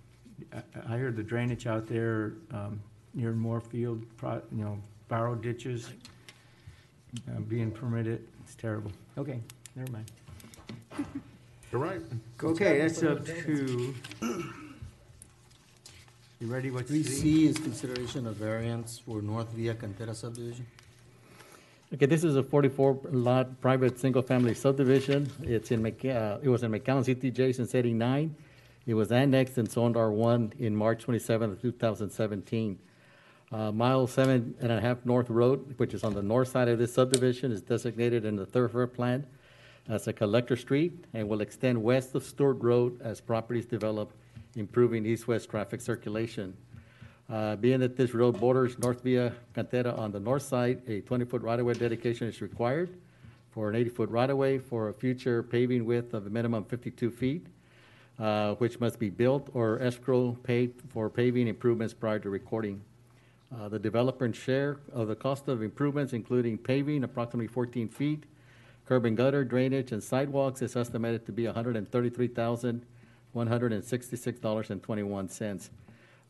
I, I heard the drainage out there, um, near Moorfield, pro, you know, borrow ditches, uh, being permitted, it's terrible. Okay, never mind. You're right. Okay, that's up to. You ready, what's Three C? C is consideration of variance for North Via Cantera subdivision. Okay, this is a forty-four lot private single-family subdivision. It's in uh, it was in McAllen ETJ since eighty-nine. It was annexed and zoned R one in March twenty-seventh of two thousand seventeen. Uh, mile seven and a half North Road, which is on the north side of this subdivision, is designated in the thoroughfare plan as a collector street and will extend west of Stewart Road as properties develop, improving east-west traffic circulation. Uh, Being that this road borders North Via Cantera on the north side, a 20-foot right-of-way dedication is required for an 80-foot right-of-way for a future paving width of a minimum 52 feet, uh, which must be built or escrow paid for paving improvements prior to recording. Uh, The developer and share of the cost of improvements, including paving, approximately 14 feet, curb and gutter, drainage, and sidewalks is estimated to be $133,166.21.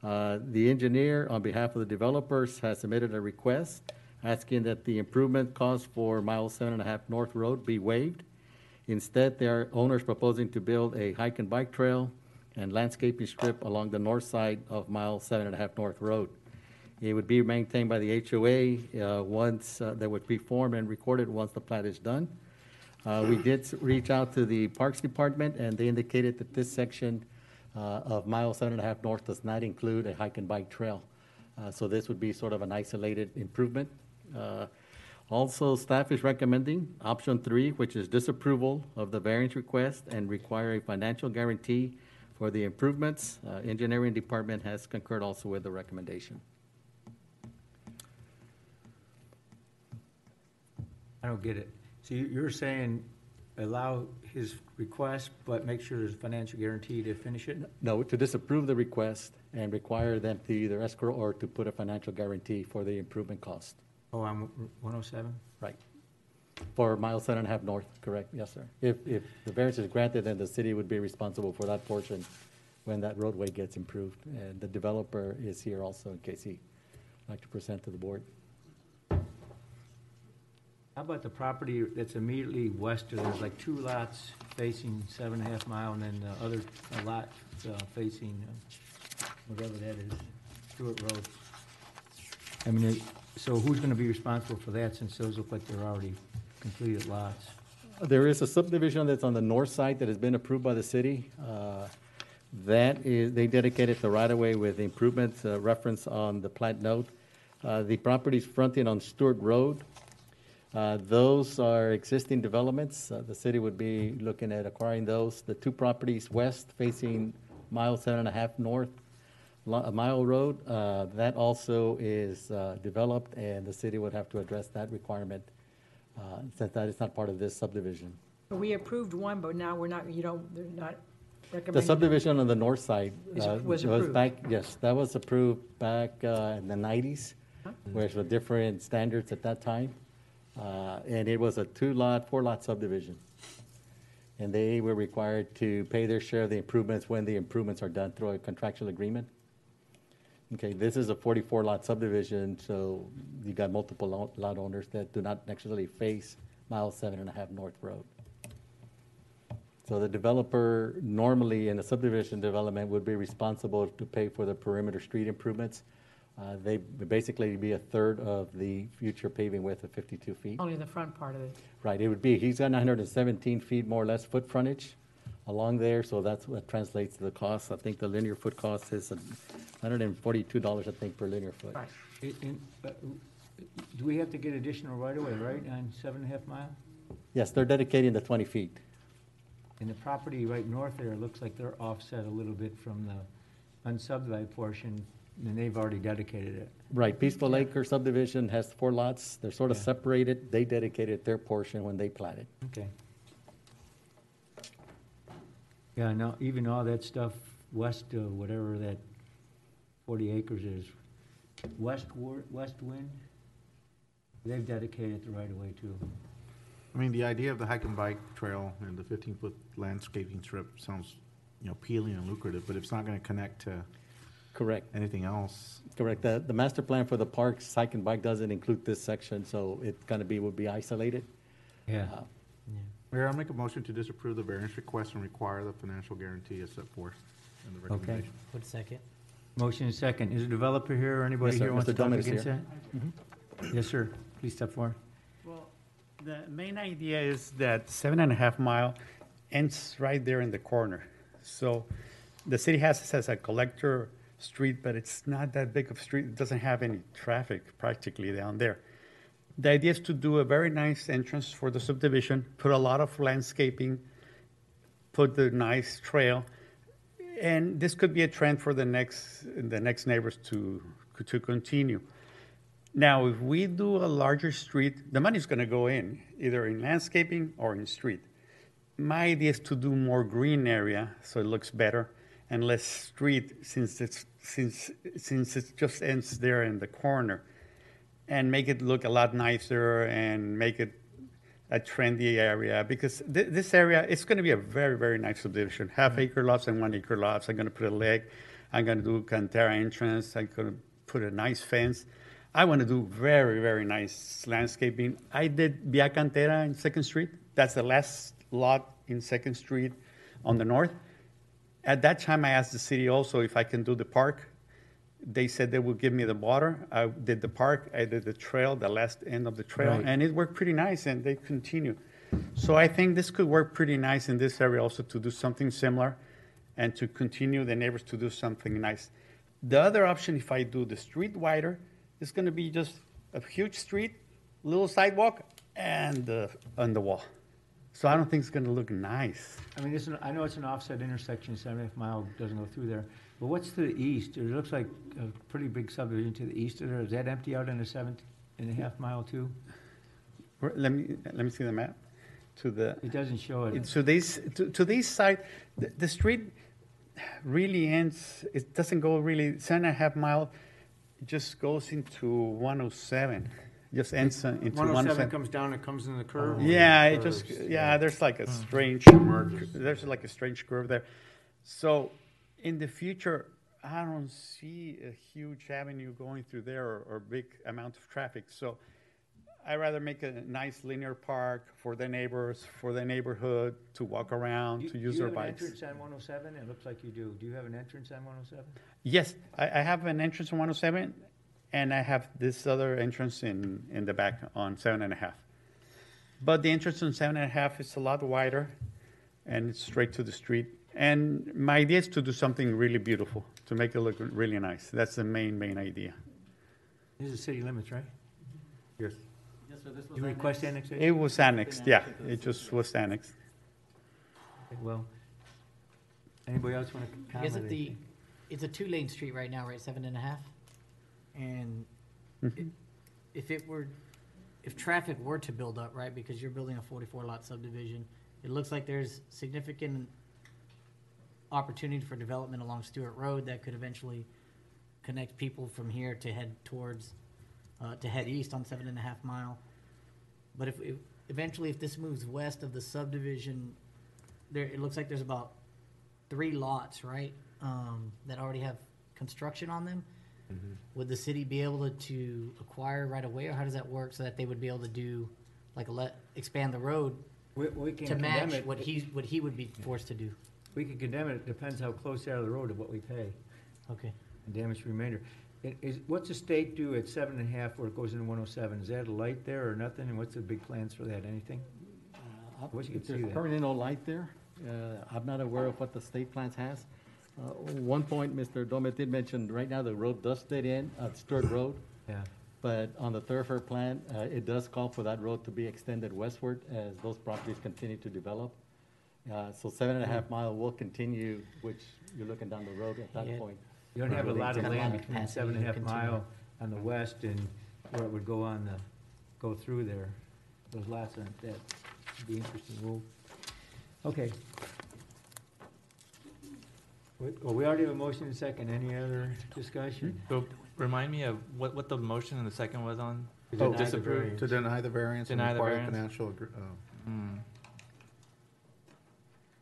Uh, The engineer, on behalf of the developers, has submitted a request asking that the improvement cost for mile seven and a half North Road be waived. Instead, there are owners proposing to build a hike and bike trail and landscaping strip along the north side of mile seven and a half North Road. It would be maintained by the HOA, uh, once, uh, that would be formed and recorded once the plat is done. Uh, we did reach out to the Parks Department, and they indicated that this section, of mile seven and a half north does not include a hike and bike trail. Uh, so this would be sort of an isolated improvement. Uh, also, staff is recommending option three, which is disapproval of the variance request and require a financial guarantee for the improvements. Uh, engineering department has concurred also with the recommendation. I don't get it. So you're saying allow his request, but make sure there's a financial guarantee to finish it? No, to disapprove the request and require them to either escrow or to put a financial guarantee for the improvement cost. Oh, I'm one oh seven? Right. For mile seven and a half north, correct, yes, sir. If, if the variance is granted, then the city would be responsible for that portion when that roadway gets improved. And the developer is here also in case he'd like to present to the board. How about the property that's immediately west of, there's like two lots facing seven and a half mile and then the other lot uh, facing uh, whatever that is, Stewart Road. I mean, it- so who's gonna be responsible for that since those look like they're already completed lots? There is a subdivision that's on the north side that has been approved by the city. Uh, That is, they dedicated the right-of-way with improvements uh, reference on the plat note. Uh, The properties fronting on Stewart Road, uh, those are existing developments. Uh, The city would be looking at acquiring those. The two properties west facing mile seven and a half north, Lo- uh, Mile Road, uh, that also is uh, developed, and the city would have to address that requirement uh, since that is not part of this subdivision. We approved one, but now we're not, you don't, they're not The recommending. subdivision on the north side. Is- uh, was approved. back, yes, that was approved back uh, in the nineties, Huh? where it was different standards at that time. Uh, And it was a two-lot, four-lot subdivision. And they were required to pay their share of the improvements when the improvements are done through a contractual agreement. Okay, this is a forty-four lot subdivision, so you got multiple lo- lot owners that do not necessarily face mile seven and a half North Road. So the developer normally in a subdivision development would be responsible to pay for the perimeter street improvements. Uh, They would basically be a third of the future paving width of fifty-two feet. Only the front part of it. Right, it would be, he's got nine hundred and seventeen feet more or less foot frontage along there, so that's what translates to the cost. I think the linear foot cost is hundred and forty-two dollars, I think, per linear foot. Right. I- in- uh, Do we have to get additional right away, right, on seven and a half mile? Yes, they're dedicating the twenty feet. And the property right north there, looks like they're offset a little bit from the unsubdivided portion, and they've already dedicated it. Right, Peaceful Acre subdivision has four lots, they're sort of Yeah. separated, they dedicated their portion when they platted. Okay. Yeah, no, even all that stuff west, of whatever that forty acres is, West War, West Wind, they've dedicated the right of way too. I mean, the idea of the hike and bike trail and the fifteen-foot landscaping strip sounds, you know, appealing and lucrative, but it's not gonna connect to Correct. anything else, Correct. The, the master plan for the parks, hike and bike doesn't include this section, so it's gonna be, would be isolated. Yeah. Uh, Mayor, I'll make a motion to disapprove the variance request and require the financial guarantee as set forth in the Okay. recommendation. Put a second. Motion is second. Is a developer here or anybody Yes, sir. here wants to Mr. talk Dominguez against here. that? Yes, sir. Please step forward. Well, the main idea is that seven and a half mile ends right there in the corner. So the city has this as a collector street, but it's not that big of a street. It doesn't have any traffic practically down there. The idea is to do a very nice entrance for the subdivision, put a lot of landscaping, put the nice trail, and this could be a trend for the next, the next neighbors to, to continue. Now, if we do a larger street, the money's gonna go in, either in landscaping or in street. My idea is to do more green area, so it looks better, and less street, since it's, since, since it just ends there in the corner. And make it look a lot nicer and make it a trendy area, because thi- this area, it's gonna be a very, very nice subdivision. Half mm-hmm. acre lots and one acre lots, I'm gonna put a lake, I'm gonna do Cantera entrance, I'm gonna put a nice fence. I want to do very, very nice landscaping. I did Via Cantera in Second Street. That's the last lot in Second Street on the north. At that time, I asked the city also if I can do the park. They said they would give me the water. I did the park, I did the trail, the last end of the trail, Right. and it worked pretty nice, and they continue. So I think this could work pretty nice in this area also to do something similar and to continue the neighbors to do something nice. The other option, if I do the street wider, is gonna be just a huge street, little sidewalk, and the, on the wall. So I don't think it's gonna look nice. I mean, it's, an- I know it's an offset intersection, seven and a half mile doesn't go through there, but what's to the east? It looks like a pretty big subdivision to the east of there. Is that empty out in the seven and a half mile too? Where- Let me, let me see the map. To the, It doesn't show it. to this, to, to this side, the, the street really ends, it doesn't go really, seven and a half mile, it just goes into one oh seven, just ends uh, into one oh seven. comes down and comes in the curve? Yeah, it just, Curves, yeah, there's like a strange, there's like a strange curve there. So in the future, I don't see a huge avenue going through there or, or big amount of traffic. So I'd rather make a nice linear park for the neighbors, for the neighborhood to walk around, Do to you- use do their you have an bikes. entrance on one oh seven? It looks like you do. Do you have an entrance on one oh seven? Yes, I, I have an entrance on 107, and I have this other entrance in, in the back on seven and a half. But the entrance on seven and a half is a lot wider, and it's straight to the street. And my idea is to do something really beautiful, to make it look really nice. That's the main, main idea. This is city limits, right? Yes. Yes, sir, this was You request annexation? It was annexed, yeah, it just was annexed. Well, anybody else want to I comment? guess it the, anything? it's a two-lane street right now, right, seven and a half? And i- if it were, if traffic were to build up, right, because you're building a forty-four lot subdivision, it looks like there's significant opportunity for development along Stewart Road that could eventually connect people from here to head towards, uh, to head east on seven and a half mile. But if, if, eventually if this moves west of the subdivision, there, it looks like there's about three lots, right? Um, that already have construction on them. Would the city be able to, to acquire right away, or how does that work, so that they would be able to do, like, let, expand the road We, we can to condemn match it. what he's, what he would be forced to do? We can condemn it. It depends how close they are to the road of what we pay. Okay. And damage remainder. It Is, what's the state do at seven and a half where it goes into one oh seven? Is that a light there or nothing? And what's the big plans for that? Anything? Uh, Wish you could see There's that. currently no light there. Uh, I'm not aware of what the state plans has. Uh, One point, Mr. Domet did mention, right now, the road does dead in, at Stewart Road. Yeah. But on the thoroughfare plan, uh, it does call for that road to be extended westward as those properties continue to develop. Uh, So seven and a half mile will continue, which you're looking down the road at that Yeah. point. You don't have a lot of Got land of between capacity seven and a to half continue. mile on the west and where it would go on the, go through there. Those lots aren't that, It'd be interesting move. Okay. What- Well, we already have a motion and second. Any other discussion? So remind me of what, what the motion in the second was on? To deny the Disapprove? variance. To deny the variance and Deny the require variance? financial, agr- uh, Hmm.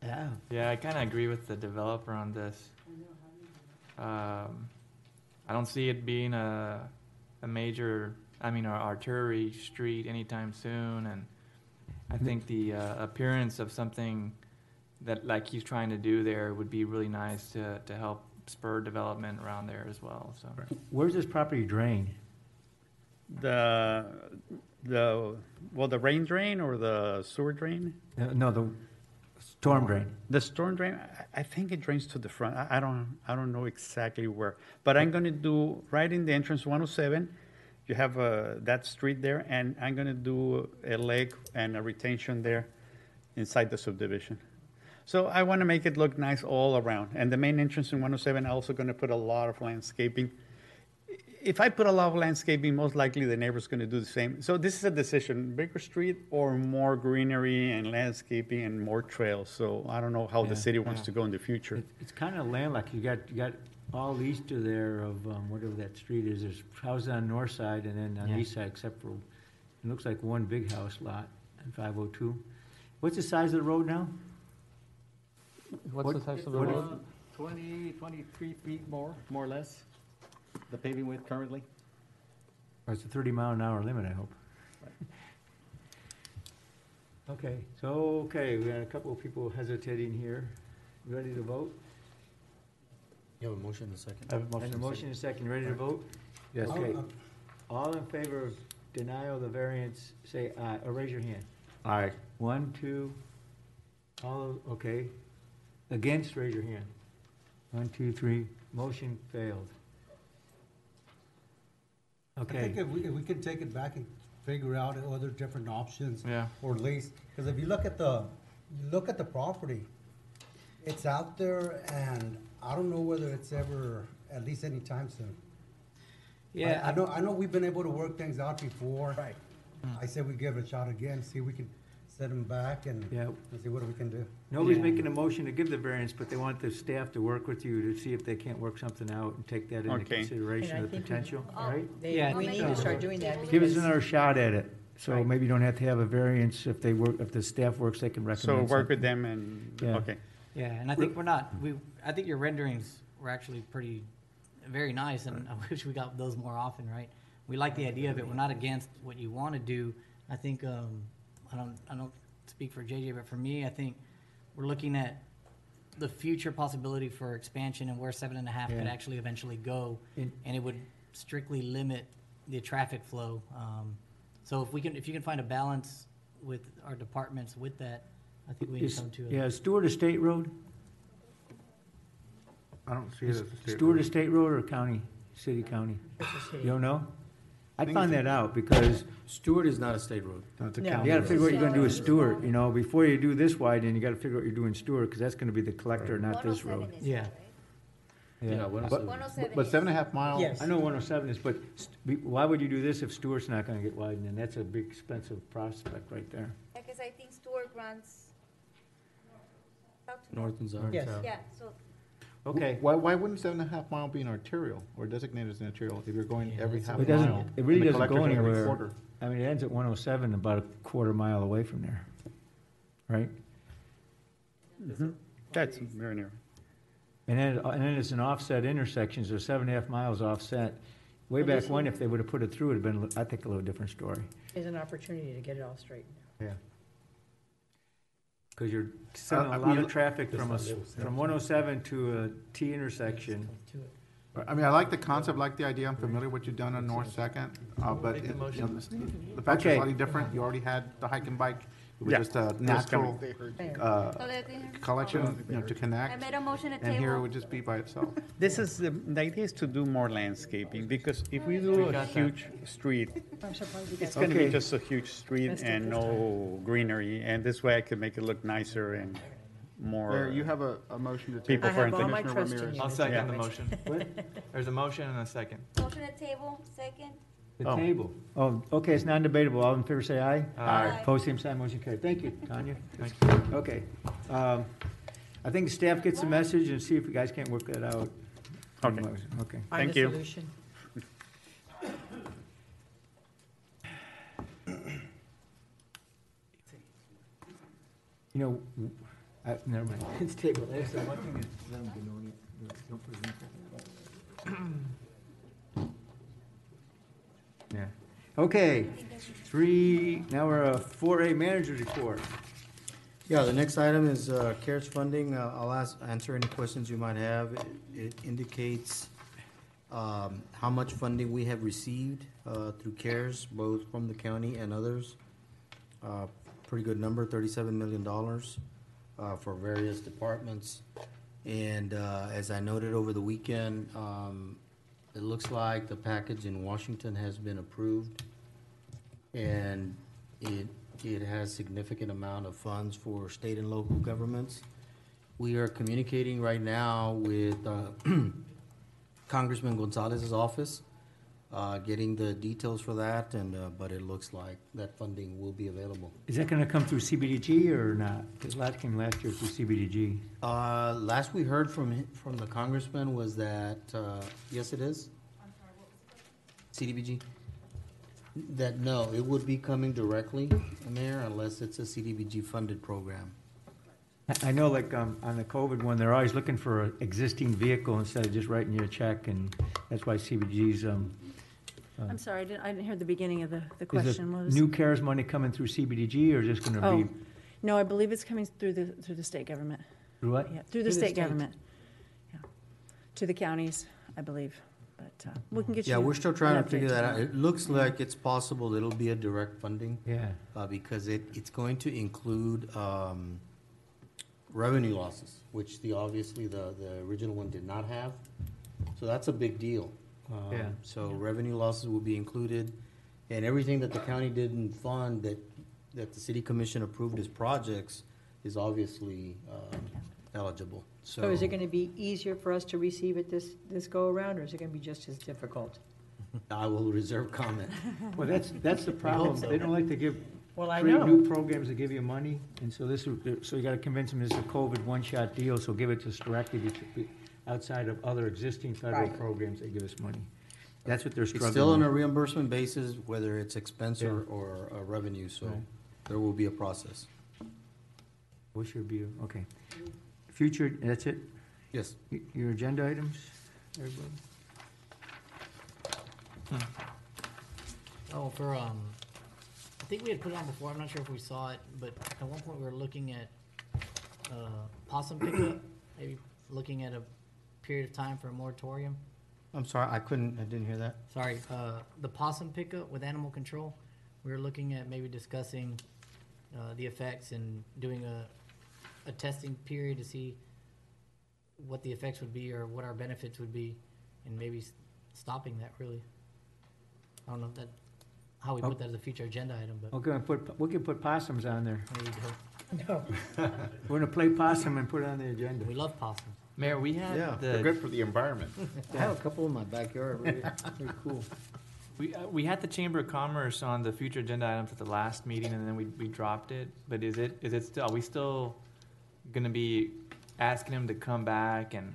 Yeah. Yeah, I kinda agree with the developer on this. Um, I don't see it being a, a major, I mean, our artery street anytime soon, and I think the, uh, appearance of something that, like he's trying to do there would be really nice to, to help spur development around there as well, so. Where's this property drain? The, the, well, the rain drain or the sewer drain? No, No, the storm drain. The storm drain, I, I think it drains to the front. I, I don't, I don't know exactly where. But I'm gonna do, right in the entrance one oh seven, you have, uh, that street there, and I'm gonna do a lake and a retention there inside the subdivision. So I wanna make it look nice all around. And the main entrance in one oh seven, I'm also gonna put a lot of landscaping. If I put a lot of landscaping, most likely the neighbor's gonna do the same. So this is a decision, bigger street or more greenery and landscaping and more trails. So I don't know how Yeah, the city wants yeah. to go in the future. It's kind of landlocked. You got, you got all east of there of, um, whatever that street is. There's houses on the north side and then on the Yeah. east side, except for, it looks like one big house lot in five oh two. What's the size of the road now? What's the size of the what if- road? Twenty, twenty-three feet more, more or less, the paving width currently. Or it's a thirty mile an hour limit, I hope. Okay, so, okay, we got a couple of people hesitating here. Ready to vote? You have a motion in a second? I And a motion is second, ready to vote? Yes. Okay. All in favor of denial of the variance, say aye, or raise your hand. Aye. One, two, all, okay. Against, raise your hand. One, two, three, motion failed. I Okay, think if we, if we can take it back and figure out other different options. Yeah. Or lease, because if you look at the, you look at the property, it's out there and I don't know whether it's ever, at least anytime soon. Yeah, I, I know, I know we've been able to work things out before. Right. I said we give it a shot again, see if we can set them back and, yeah, and see what we can do. nobody's Yeah. making a motion to give the variance, but they want the staff to work with you to see if they can't work something out and take that into Okay. consideration, And I the think we- potential, all right? They, Yeah, I we think need so. to start doing that Give us because another shot at it, so Right. maybe you don't have to have a variance if they work, if the staff works, they can recommend. So recommend work something. with them and, Yeah. okay. Yeah, and I think we're not, we, I think your renderings were actually pretty, very nice, and I *laughs* wish we got those more often, right? We like the idea of it, we're not against what you want to do. I think, um, I don't, I don't speak for JJ, but for me, I think we're looking at the future possibility for expansion and where seven and a half could Yeah. actually eventually go, In- and it would strictly limit the traffic flow. Um, so if we can, if you can find a balance with our departments with that, I think we can Is- come to a. Yeah, Stewart Estate Road? I don't see it as a state Stewart road. Estate Road or county, city, county? it's a city. You don't know? I'd find that out, because Stewart is not a state road. No, it's a No. county you gotta road. figure what you're gonna do with Stewart, you know, before you do this wide, then you gotta figure out what you're doing Stewart, because that's gonna be the collector, not this road. Yeah. Yeah, one oh seven. But- But seven and a half miles. Yes. I know one oh seven is, but st- be- why would you do this if Stewart's not gonna get widened, and that's a big expensive prospect right there. Because I think Stewart runs. North and south. Yes. Yeah, so Okay, Why, why wouldn't seven and a half mile be an arterial or designated as an arterial if you're going Yeah, every half a- it mile? doesn't, it really and the doesn't go collector's every anywhere. quarter? I mean, it ends at one oh seven, about a quarter mile away from there, right? That's very near. And then, uh, and then it's an offset intersection, so seven and a half miles offset. Way But back this- when, if they would have put it through, it'd have been, I think, a little different story. Is an opportunity to get it all straightened. Yeah. Because you're sending Uh, a I lot mean, of traffic from a, from one oh seven to a T intersection. To. I mean, I like the concept, like the idea, I'm familiar with what you've done on North Second, uh, but Make the it- you know, motion. the facts are Okay. slightly different, you already had the hike and bike, it was Yeah, just a natural, uh, So let me- collection, you know, to I connect, made a motion to and here it table. would just be by itself. *laughs* This is, the the idea is to do more landscaping, because if we do a got that. huge street, I'm surprised you it's gonna be Okay. just a huge street Let's and this no greenery, and this way I could make it look nicer and more. Mayor, you have a, a motion to People table. I have all my Commissioner trust in Ramirez. you. I'll Mr. second the motion. There's a motion and a second. Motion to table, second. The Oh. table. Oh, okay, it's non-debatable. All in favor, say aye. Aye. Opposed, same sign, motion carried. Thank you, Tania. Thank. Okay. Um, I think staff gets the message and see if you guys can't work that out. Okay. Okay. Find a Thank you. solution. You know, w- I, never mind. It's tabled. That's the one thing that let them be known, you don't present it. *clears throat* Yeah. Okay, three, now we're a four A manager's report. Yeah, the next item is uh, CARES funding. Uh, I'll ask, answer any questions you might have. It- It indicates um, how much funding we have received uh, through CARES, both from the county and others. Uh, Pretty good number, thirty-seven million dollars uh, for various departments. And uh, as I noted over the weekend, um, it looks like the package in Washington has been approved. And it, it has significant amount of funds for state and local governments. We are communicating right now with uh, *clears throat* Congressman Gonzalez's office, uh, getting the details for that, and, uh, but it looks like that funding will be available. Is that gonna come through CBDG or not? Because last came last year through CBDG. Uh, last we heard from, hi- from the congressman was that, uh, yes, it is? CDBG? That, no, it would be coming directly, Mayor, unless it's a CDBG funded program. I- I know like, um, on the COVID one, they're always looking for an existing vehicle instead of just writing you a check, and that's why CBDG's, um. Uh, I'm sorry, I didn't, I didn't hear the beginning of the, the Is question. the What was- new CARES money coming through CBDG or just gonna Oh, be, no, I believe it's coming through the, through the state government. through what? Yeah, through the state government. Yeah. To the counties, I believe, but, uh, we can get you. Yeah, we're still trying an to figure update that out. It looks like it's possible it'll be a direct funding. Yeah. Uh, because it, it's going to include, um, revenue losses, which the, obviously, the, the original one did not have. So that's a big deal. Um, Yeah. So revenue losses will be included, and everything that the county didn't fund that, that the city commission approved as projects is obviously, um, eligible, so. So is it gonna be easier for us to receive it this, this go-around, or is it gonna be just as difficult? *laughs* I will reserve comment. *laughs* Well, that's, that's the problem. *laughs* They don't like to give, Well, I create know. new programs that give you money. And so this, is- so you gotta convince them this is a COVID one-shot deal, so give it to us directly be- be- outside of other existing federal Right. programs that give us money. That's what they're It's struggling still on a with. reimbursement basis, whether it's expense or, Yeah. or uh, revenue, so Right. there will be a process. What's your view? Okay. Future, that's it? Yes. Y- Your agenda items, everybody? Oh, for, um, I think we had put it on before, I'm not sure if we saw it, but at one point we were looking at, uh, possum pickup, maybe looking at a period of time for a moratorium. I'm sorry, I couldn't, I didn't hear that. Sorry, uh, the possum pickup with animal control, we were looking at maybe discussing, uh, the effects and doing a, a testing period to see what the effects would be or what our benefits would be, and maybe s- stopping that really. I don't know if that, how we put that as a future agenda item, but. We're put, we can put possums on there. maybe go- *laughs* No. We're gonna play possum and put it on the agenda. We love possums. Mayor, we had Yeah, they're the, good for the environment. *laughs* I have a couple in my backyard, really, *laughs* pretty cool. we, uh, we had the Chamber of Commerce on the future agenda items at the last meeting and then we, we dropped it. But is it, is it still, are we still gonna be asking him to come back and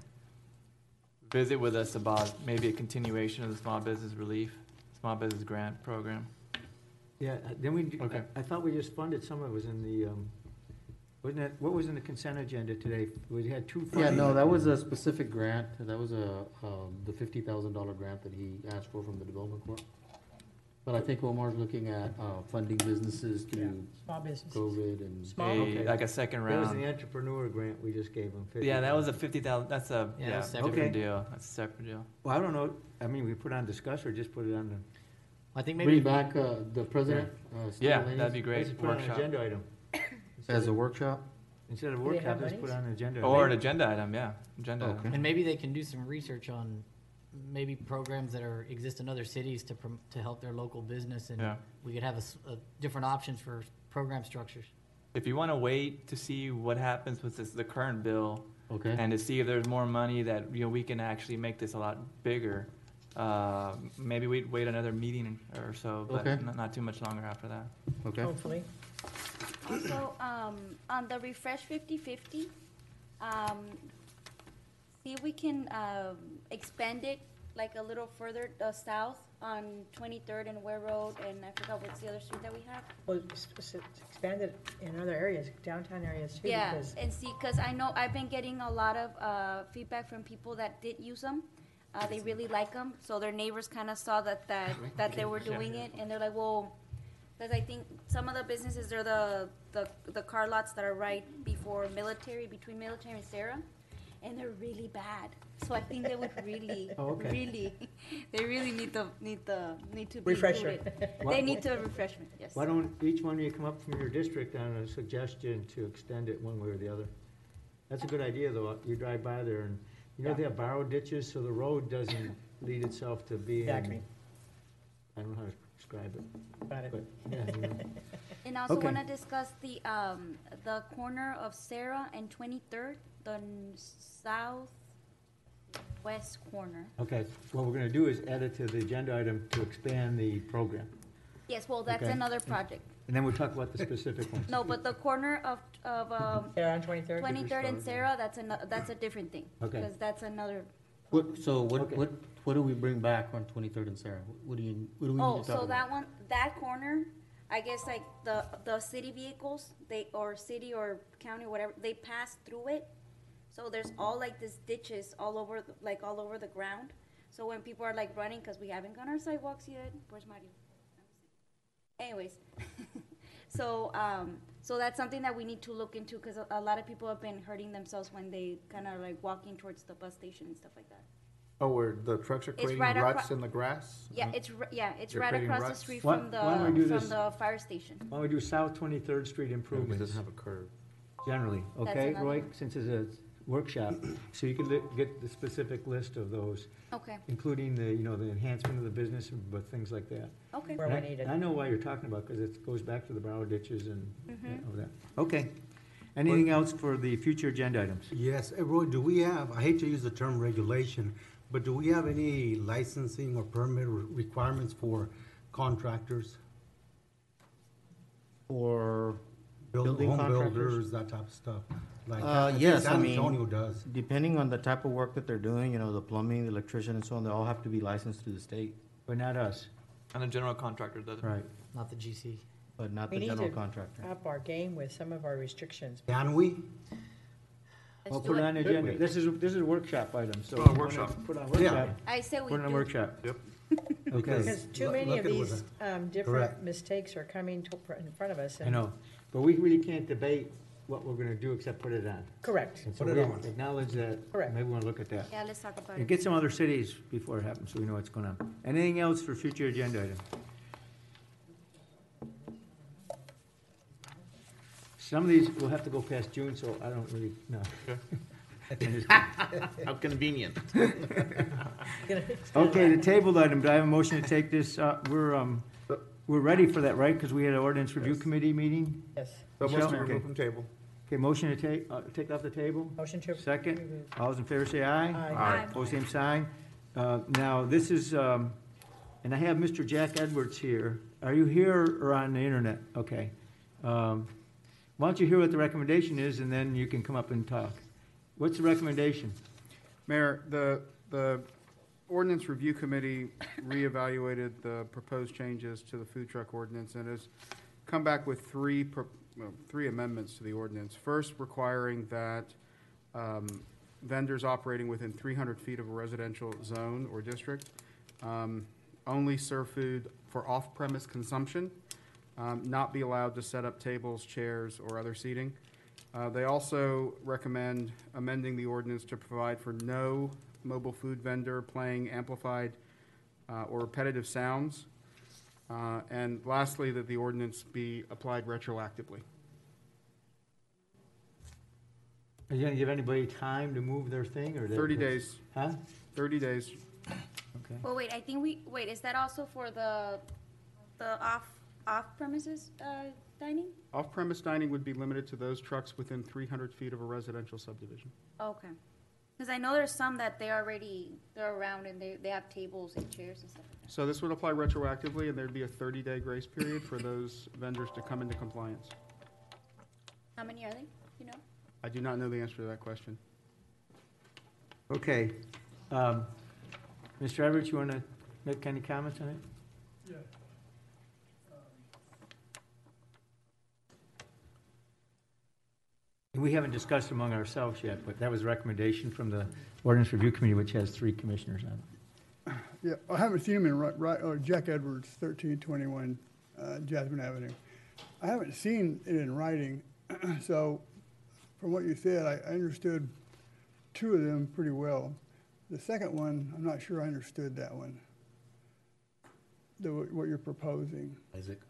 visit with us about maybe a continuation of the small business relief, small business grant program? Yeah, then we, Okay. I, I thought we just funded some of it was in the, um, wasn't it, what was in the consent agenda today? We had two. Yeah, funding- no, that was a specific grant, that was a, um, the fifty thousand dollar grant that he asked for from the development court. But I think Omar's looking at, uh, funding businesses through Small business. COVID and. Small, A- okay. Like a second That was the round. entrepreneur grant we just gave them. Yeah, that was a fifty thousand, that's a, Yeah, yeah, that's separate. different Okay. deal. That's a separate deal. Well, I don't know, I mean, we put on discuss or just put it on the, I think maybe. Bring maybe, back, uh, the president, uh, Steve Yeah, Delaney that'd be great, just put it on an workshop. agenda item. As a workshop? Instead of Do they workshop, have let's put it on an agenda. Or an agenda item, yeah, agenda item. And maybe they can do some research on maybe programs that are, exist in other cities to, prom- to help their local business, and Yeah. we could have a, s- a different options for program structures. If you wanna wait to see what happens with this, the current bill, Okay. and to see if there's more money that, you know, we can actually make this a lot bigger, uh, maybe we'd wait another meeting or so, but Okay. not, not too much longer after that. Okay. Hopefully. Also, um, on the refresh fifty-fifty, um, see if we can, um, expand it like a little further, uh, south on Twenty-third and Ware Road, and I forgot what's the other street that we have? Well, s- s- expand it in other areas, downtown areas too, Yeah, because and see, cause I know I've been getting a lot of, uh, feedback from people that did use them. Uh, they really like them, so their neighbors kinda saw that, that, that they were doing it, and they're like, well, cause I think some of the businesses, they're the, the, the car lots that are right before military, between military and Sarah, and they're really bad. So I think they would really, *laughs* Oh, okay. really, *laughs* they really need the, need the, need to be Refresher. included. *laughs* What- They need to have refreshment, yes. Why don't each one of you come up from your district on a suggestion to extend it one way or the other? That's a good idea, though. You drive by there and, you know, they have borrow ditches, so the road doesn't lead itself to being. Exactly. I don't know how to describe it, Got it. but, yeah, you know. *laughs* And I also Okay. wanna discuss the, um, the corner of Sarah and Twenty-third, the n- southwest corner. Okay, what we're gonna do is add it to the agenda item to expand the program. Yes, well, that's Okay. another project. And then we'll talk about the specific ones. No, but the corner of, of, um, Sarah on Twenty-third? Twenty-third and Sarah, that's ano, that's a different thing. Okay. Cause that's another, What, so what, Okay. what, what do we bring back on Twenty-third and Sarah? What do you, what do we need oh, to talk so about? that one, that corner, I guess like the, the city vehicles, they, or city or county, whatever, they pass through it. So there's all like these ditches all over, the- like all over the ground. So when people are like running, cause we haven't gone our sidewalks yet, where's Mario? Anyways, *laughs* so, um, so that's something that we need to look into, cause a, a lot of people have been hurting themselves when they kinda like walking towards the bus station and stuff like that. Oh, where the trucks are creating right ruts acro- in the grass? Yeah, it's, r- yeah, it's They're right creating across the ruts? street Why- from why don't we do the, this? from the fire station. Why don't we do South Twenty-third Street improvements? It doesn't have a curve. Generally, okay, another Roy, one. since it's a workshop, *clears throat* so you can li- get the specific list of those, Okay, including the, you know, the enhancement of the business, but things like that. okay. Where And we I- need it. I know why you're talking about, because it goes back to the borrow ditches and Mhm. all that. Okay. Anything else for the future agenda items? Yes, eh, Roy, do we have, I hate to use the term regulation, but do we have any licensing or permit re- requirements for contractors? Or build- building home contractors? builders, that type of stuff? Like, Uh, I yes, I San mean. Antonio does. Depending on the type of work that they're doing, you know, the plumbing, the electrician and so on, they all have to be licensed through the state, But not us, And a general contractor does it. right? Not the GC. but not We the need general to contractor. up our game with some of our restrictions. Can we? Let's Well, do put it it. on the agenda. This is, this is a workshop item, so. Put on we workshop. Put on Yeah. workshop. I say we Put it on do. workshop. Yep. *laughs* Okay, Because too Look- many look of at what these, um, different Correct. mistakes are coming to, in front of us. I and- know, but we really can't debate what we're gonna do except put it on. Correct. And so Put it we on. Acknowledge that. Correct. Maybe we wanna look at that. Yeah, let's talk about it. And get some other cities before it happens, so we know what's going on. Anything else for future agenda item? Some of these will have to go past June, so I don't really know. *laughs* *laughs* How convenient. *laughs* Okay, the tabled item, do I have a motion to take this, uh, we're, um, we're ready for that, right? Because we had an ordinance review committee meeting? Yes. So Michelle? motion to Okay. remove from table. Okay, motion to take, uh, take off the table? Motion to. Second, all those in favor say aye. Aye. Aye. Pose same sign. Uh, Now, this is, um, and I have Mr. Jack Edwards here. Are you here or on the internet? Okay. Um, Why don't you hear what the recommendation is, and then you can come up and talk. What's the recommendation? Mayor, the, the ordinance review committee reevaluated the proposed changes to the food truck ordinance and has come back with three, pro- well, three amendments to the ordinance. First, requiring that um, vendors operating within three hundred feet of a residential zone or district um, only serve food for off-premise consumption, um, not be allowed to set up tables, chairs, or other seating. Uh, They also recommend amending the ordinance to provide for no mobile food vendor playing amplified uh, or repetitive sounds. Uh, And lastly, that the ordinance be applied retroactively. Are you gonna give anybody time to move their thing, or? that- 30 days, Huh? 30 days. Okay. Well, wait, I think we, wait, is that also for the, the off, off premises, uh, dining? Off-premise dining would be limited to those trucks within 300 feet of a residential subdivision. Okay. Cause I know there's some that they already, they're around and they, they have tables and chairs and stuff like that. So this would apply retroactively, and there'd be a 30-day grace period for those vendors to come into compliance. How many are they, you know? I do not know the answer to that question. Okay. Um, Mr. Edwards, you want to make any comments on it? Yeah. We haven't discussed among ourselves yet, but that was a recommendation from the Ordinance Review Committee, which has three commissioners on it. Yeah, I haven't seen him in, right, right, oh, Jack Edwards, thirteen twenty-one, uh, Jasmine Avenue. I haven't seen it in writing, *clears throat* so from what you said, I, I understood two of them pretty well. The second one, I'm not sure I understood that one. The, what you're proposing. Isaac?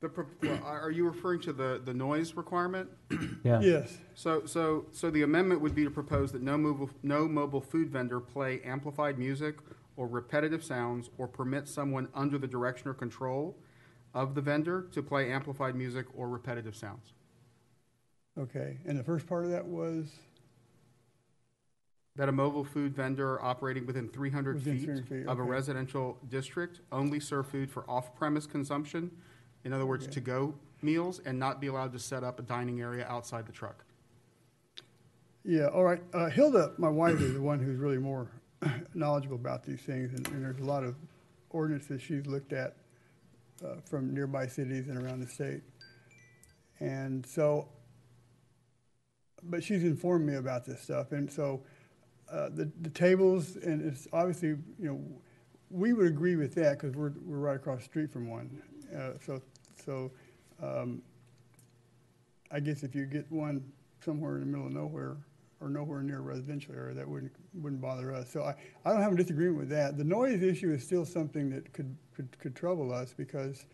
The, pro- well, are are you referring to the, the noise requirement? *clears throat* Yeah. Yes. So, so, so the amendment would be to propose that no mobile, no mobile food vendor play amplified music or repetitive sounds or permit someone under the direction or control of the vendor to play amplified music or repetitive sounds. Okay, and the first part of that was, That a mobile food vendor operating within 300 Within feet 300 feet, of a okay. residential district only serve food for off-premise consumption, in other words, Okay. to-go meals, and not be allowed to set up a dining area outside the truck. yeah, all right. Uh, Hilda, my wife, is the one who's really more *coughs* knowledgeable about these things, and, and there's a lot of ordinances she's looked at uh, from nearby cities and around the state. And so, but she's informed me about this stuff, and so uh, the the tables, and it's obviously, you know, we would agree with that because we're we're right across the street from one. Uh, so so, um, I guess if you get one somewhere in the middle of nowhere or nowhere near a residential area, that wouldn't wouldn't bother us. So I, I don't have a disagreement with that. The noise issue is still something that could could, could trouble us because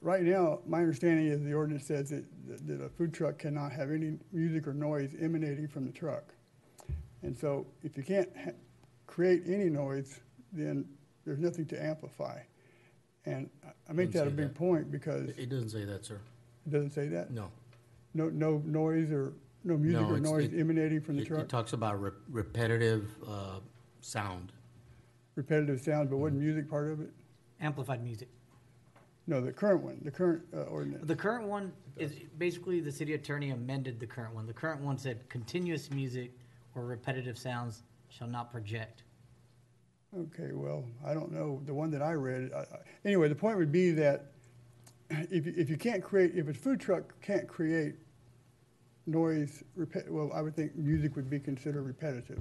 right now, my understanding is the ordinance says that, that a food truck cannot have any music or noise emanating from the truck. And so if you can't create any noise, then there's nothing to amplify. And I- I make Doesn't that a say big that. point because It doesn't say that, sir. it doesn't say that? No. No, no noise or, no music No, or it's- noise it- emanating from the It- truck? It talks about re- repetitive, uh, sound. Repetitive sound, but wasn't music part of it? Amplified music. No, the current one, the current uh, ordinance. The current one is, basically, the city attorney amended the current one. The current one said continuous music or repetitive sounds shall not project. Okay, well, I don't know, the one that I read, I- I- anyway, the point would be that if, you- if you can't create, if a food truck can't create noise, well, I would think music would be considered repetitive,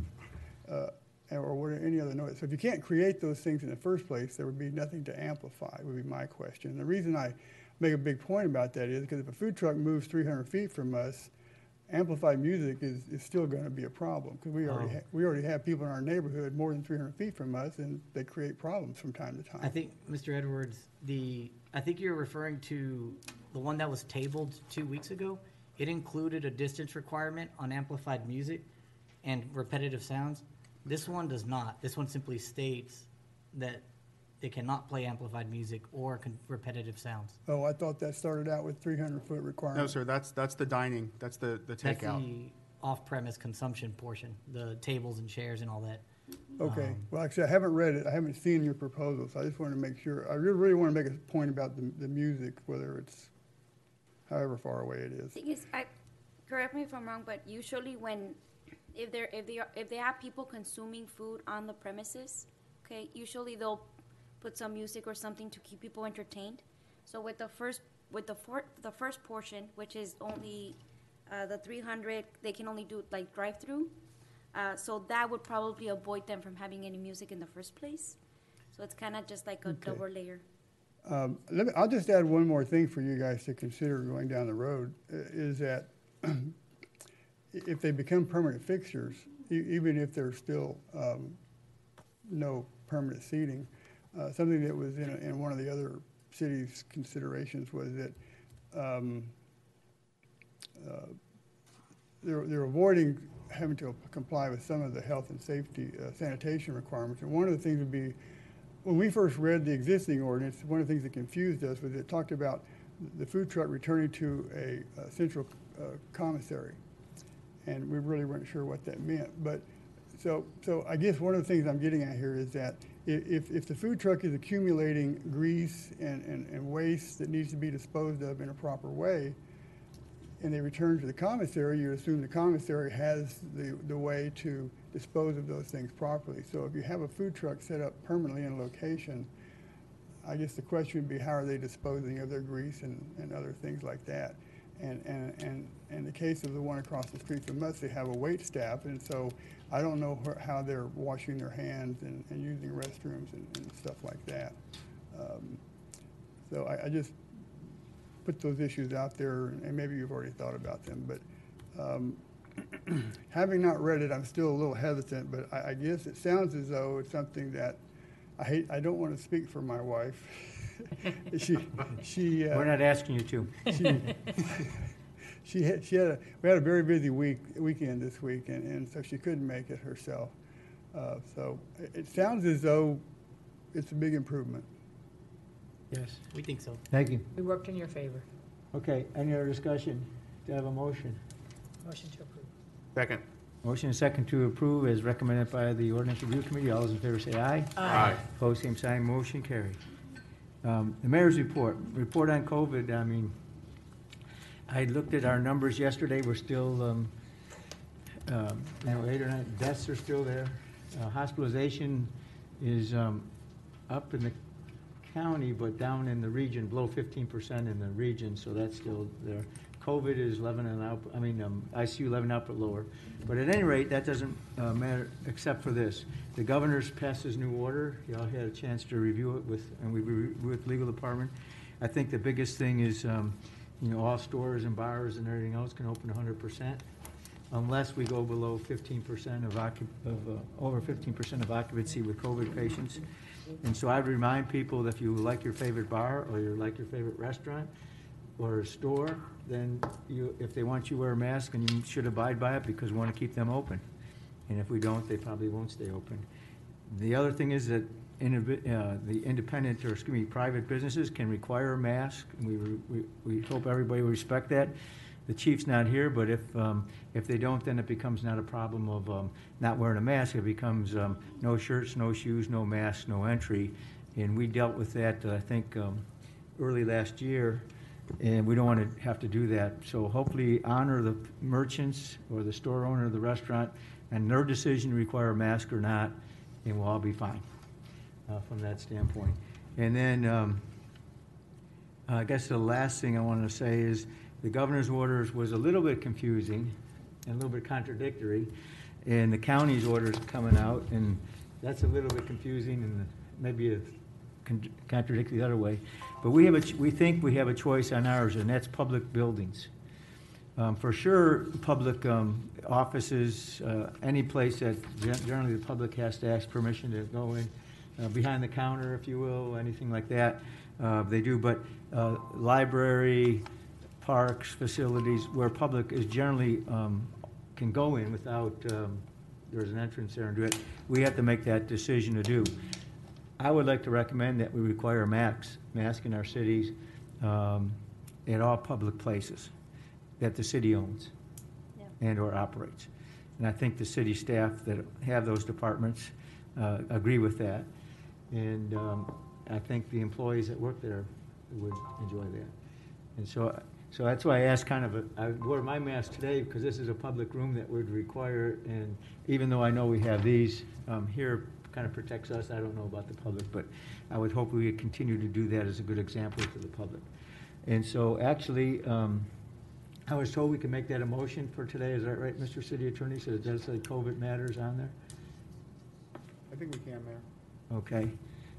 uh, or what, any other noise. So if you can't create those things in the first place, there would be nothing to amplify, would be my question. The reason I make a big point about that is because if a food truck moves three hundred feet from us, amplified music is, is still gonna be a problem, because we already, Oh. ha- we already have people in our neighborhood more than three hundred feet from us, and they create problems from time to time. I think, Mr. Edwards, the, I think you're referring to the one that was tabled two weeks ago. It included a distance requirement on amplified music and repetitive sounds. This one does not. This one simply states that they cannot play amplified music or con- repetitive sounds. Oh, I thought that started out with three hundred foot requirement. No, sir, that's, that's the dining, that's the, the That's takeout. the off-premise consumption portion, the tables and chairs and all that. Okay, Um, well, actually, I haven't read it, I haven't seen your proposal, so I just wanted to make sure, I really, really want to make a point about the, the music, whether it's however far away it is. Thing is, I, correct me if I'm wrong, but usually when, if they're, if they are, if they have people consuming food on the premises, okay, usually they'll put some music or something to keep people entertained. So with the first, with the for, the first portion, which is only, uh, the three hundred, they can only do like drive-through. Uh, so that would probably avoid them from having any music in the first place. So it's kinda just like a Okay. double layer. Um, let me, I'll just add one more thing for you guys to consider going down the road, is that *clears throat* if they become permanent fixtures, e- even if there's still, um, no permanent seating, uh, something that was in, in one of the other cities' considerations was that, um, uh, they're, they're avoiding having to comply with some of the health and safety uh, sanitation requirements. And one of the things would be, when we first read the existing ordinance, one of the things that confused us was it talked about the food truck returning to a, a central uh, commissary. And we really weren't sure what that meant. But, so, so I guess one of the things I'm getting at here is that if, if the food truck is accumulating grease and, and, and waste that needs to be disposed of in a proper way, and they return to the commissary, you assume the commissary has the, the way to dispose of those things properly. So if you have a food truck set up permanently in a location, I guess the question would be, how are they disposing of their grease and, and other things like that? And, and, and in the case of the one across the street from us, they have a wait staff, and so I don't know wh- how they're washing their hands and, and using restrooms and, and stuff like that. Um, So I, I just put those issues out there, and maybe you've already thought about them, but, um, *clears throat* having not read it, I'm still a little hesitant, but I, I guess it sounds as though it's something that, I hate, I don't want to speak for my wife. *laughs* She, she. uh, We're not asking you to. She, *laughs* she had, she had a, we had a very busy week, weekend this week, and, and so she couldn't make it herself. Uh, so it, it sounds as though it's a big improvement. Yes. We think so. Thank you. We worked in your favor. Okay, any other discussion? Do I have a motion? Motion to approve. Second. Motion and second to approve as recommended by the ordinance review committee. All those in favor say aye. Aye. Opposed, same sign, motion carried. Um, The mayor's report, report on COVID, I mean, I looked at our numbers yesterday, we're still, um, um, you know, eight or nine deaths are still there. Uh, Hospitalization is um, up in the county, but down in the region, below fifteen percent in the region, so that's still there. COVID is eleven and out, I mean, um, ICU eleven out but lower. But at any rate, that doesn't uh, matter, except for this. The governor's passed his new order, y'all had a chance to review it with, and we, with legal department. I think the biggest thing is, um, you know, all stores and bars and everything else can open hundred percent unless we go below fifteen percent of of, uh, over fifteen percent of occupancy with COVID patients. And so I'd remind people that if you like your favorite bar, or you like your favorite restaurant, or a store, then you, if they want you to wear a mask, and you should abide by it, because we want to keep them open. And if we don't, they probably won't stay open. The other thing is that uh, the independent, or excuse me, private businesses can require a mask, and we, we, we hope everybody will respect that. The chief's not here, but if, um, if they don't, then it becomes not a problem of, um, not wearing a mask, it becomes, um, no shirts, no shoes, no masks, no entry. And we dealt with that, uh, I think, um, early last year, and we don't want to have to do that. So hopefully honor the merchants or the store owner of the restaurant and their decision to require a mask or not, and we'll all be fine uh, from that standpoint. And then, um, I guess the last thing I wanted to say is, the governor's orders was a little bit confusing and a little bit contradictory, and the county's orders coming out, and that's a little bit confusing and maybe a con- contradict the other way. But we have a, ch- we think we have a choice on ours, and that's public buildings. Um, For sure, public um, offices, uh, any place that gen- generally the public has to ask permission to go in, uh, behind the counter, if you will, anything like that, uh, they do. But uh, library, parks, facilities, where public is generally, um, can go in without, um, there's an entrance there and do it, we have to make that decision to do. I would like to recommend that we require masks, mask, mask in our cities, um, at all public places that the city owns and/or operates. And I think the city staff that have those departments uh, agree with that. And um, I think the employees that work there would enjoy that. And so, so that's why I asked kind of, a- I wore my mask today because this is a public room that would require, and even though I know we have these, um, here kind of protects us, I don't know about the public, but I would hope we continue to do that as a good example to the public. And so actually, um, I was told we could make that a motion for today, is that right, Mr. City Attorney? So it does say COVID matters on there? I think we can, Mayor. Okay,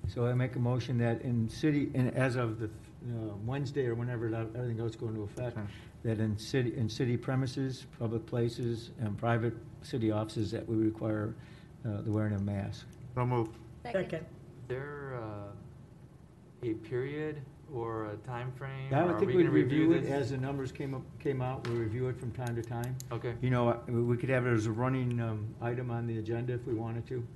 so I make a motion that in city, and as of the uh, Wednesday or whenever that- everything else go into effect, that in city, in city premises, public places, and private city offices, that we require uh, the wearing of masks. So move. Second. Is there uh, a period or a time frame? I would think we we'd review review it as the numbers came up, came out, we'll review it from time to time. Okay. You know, uh, we could have it as a running um, item on the agenda if we wanted to.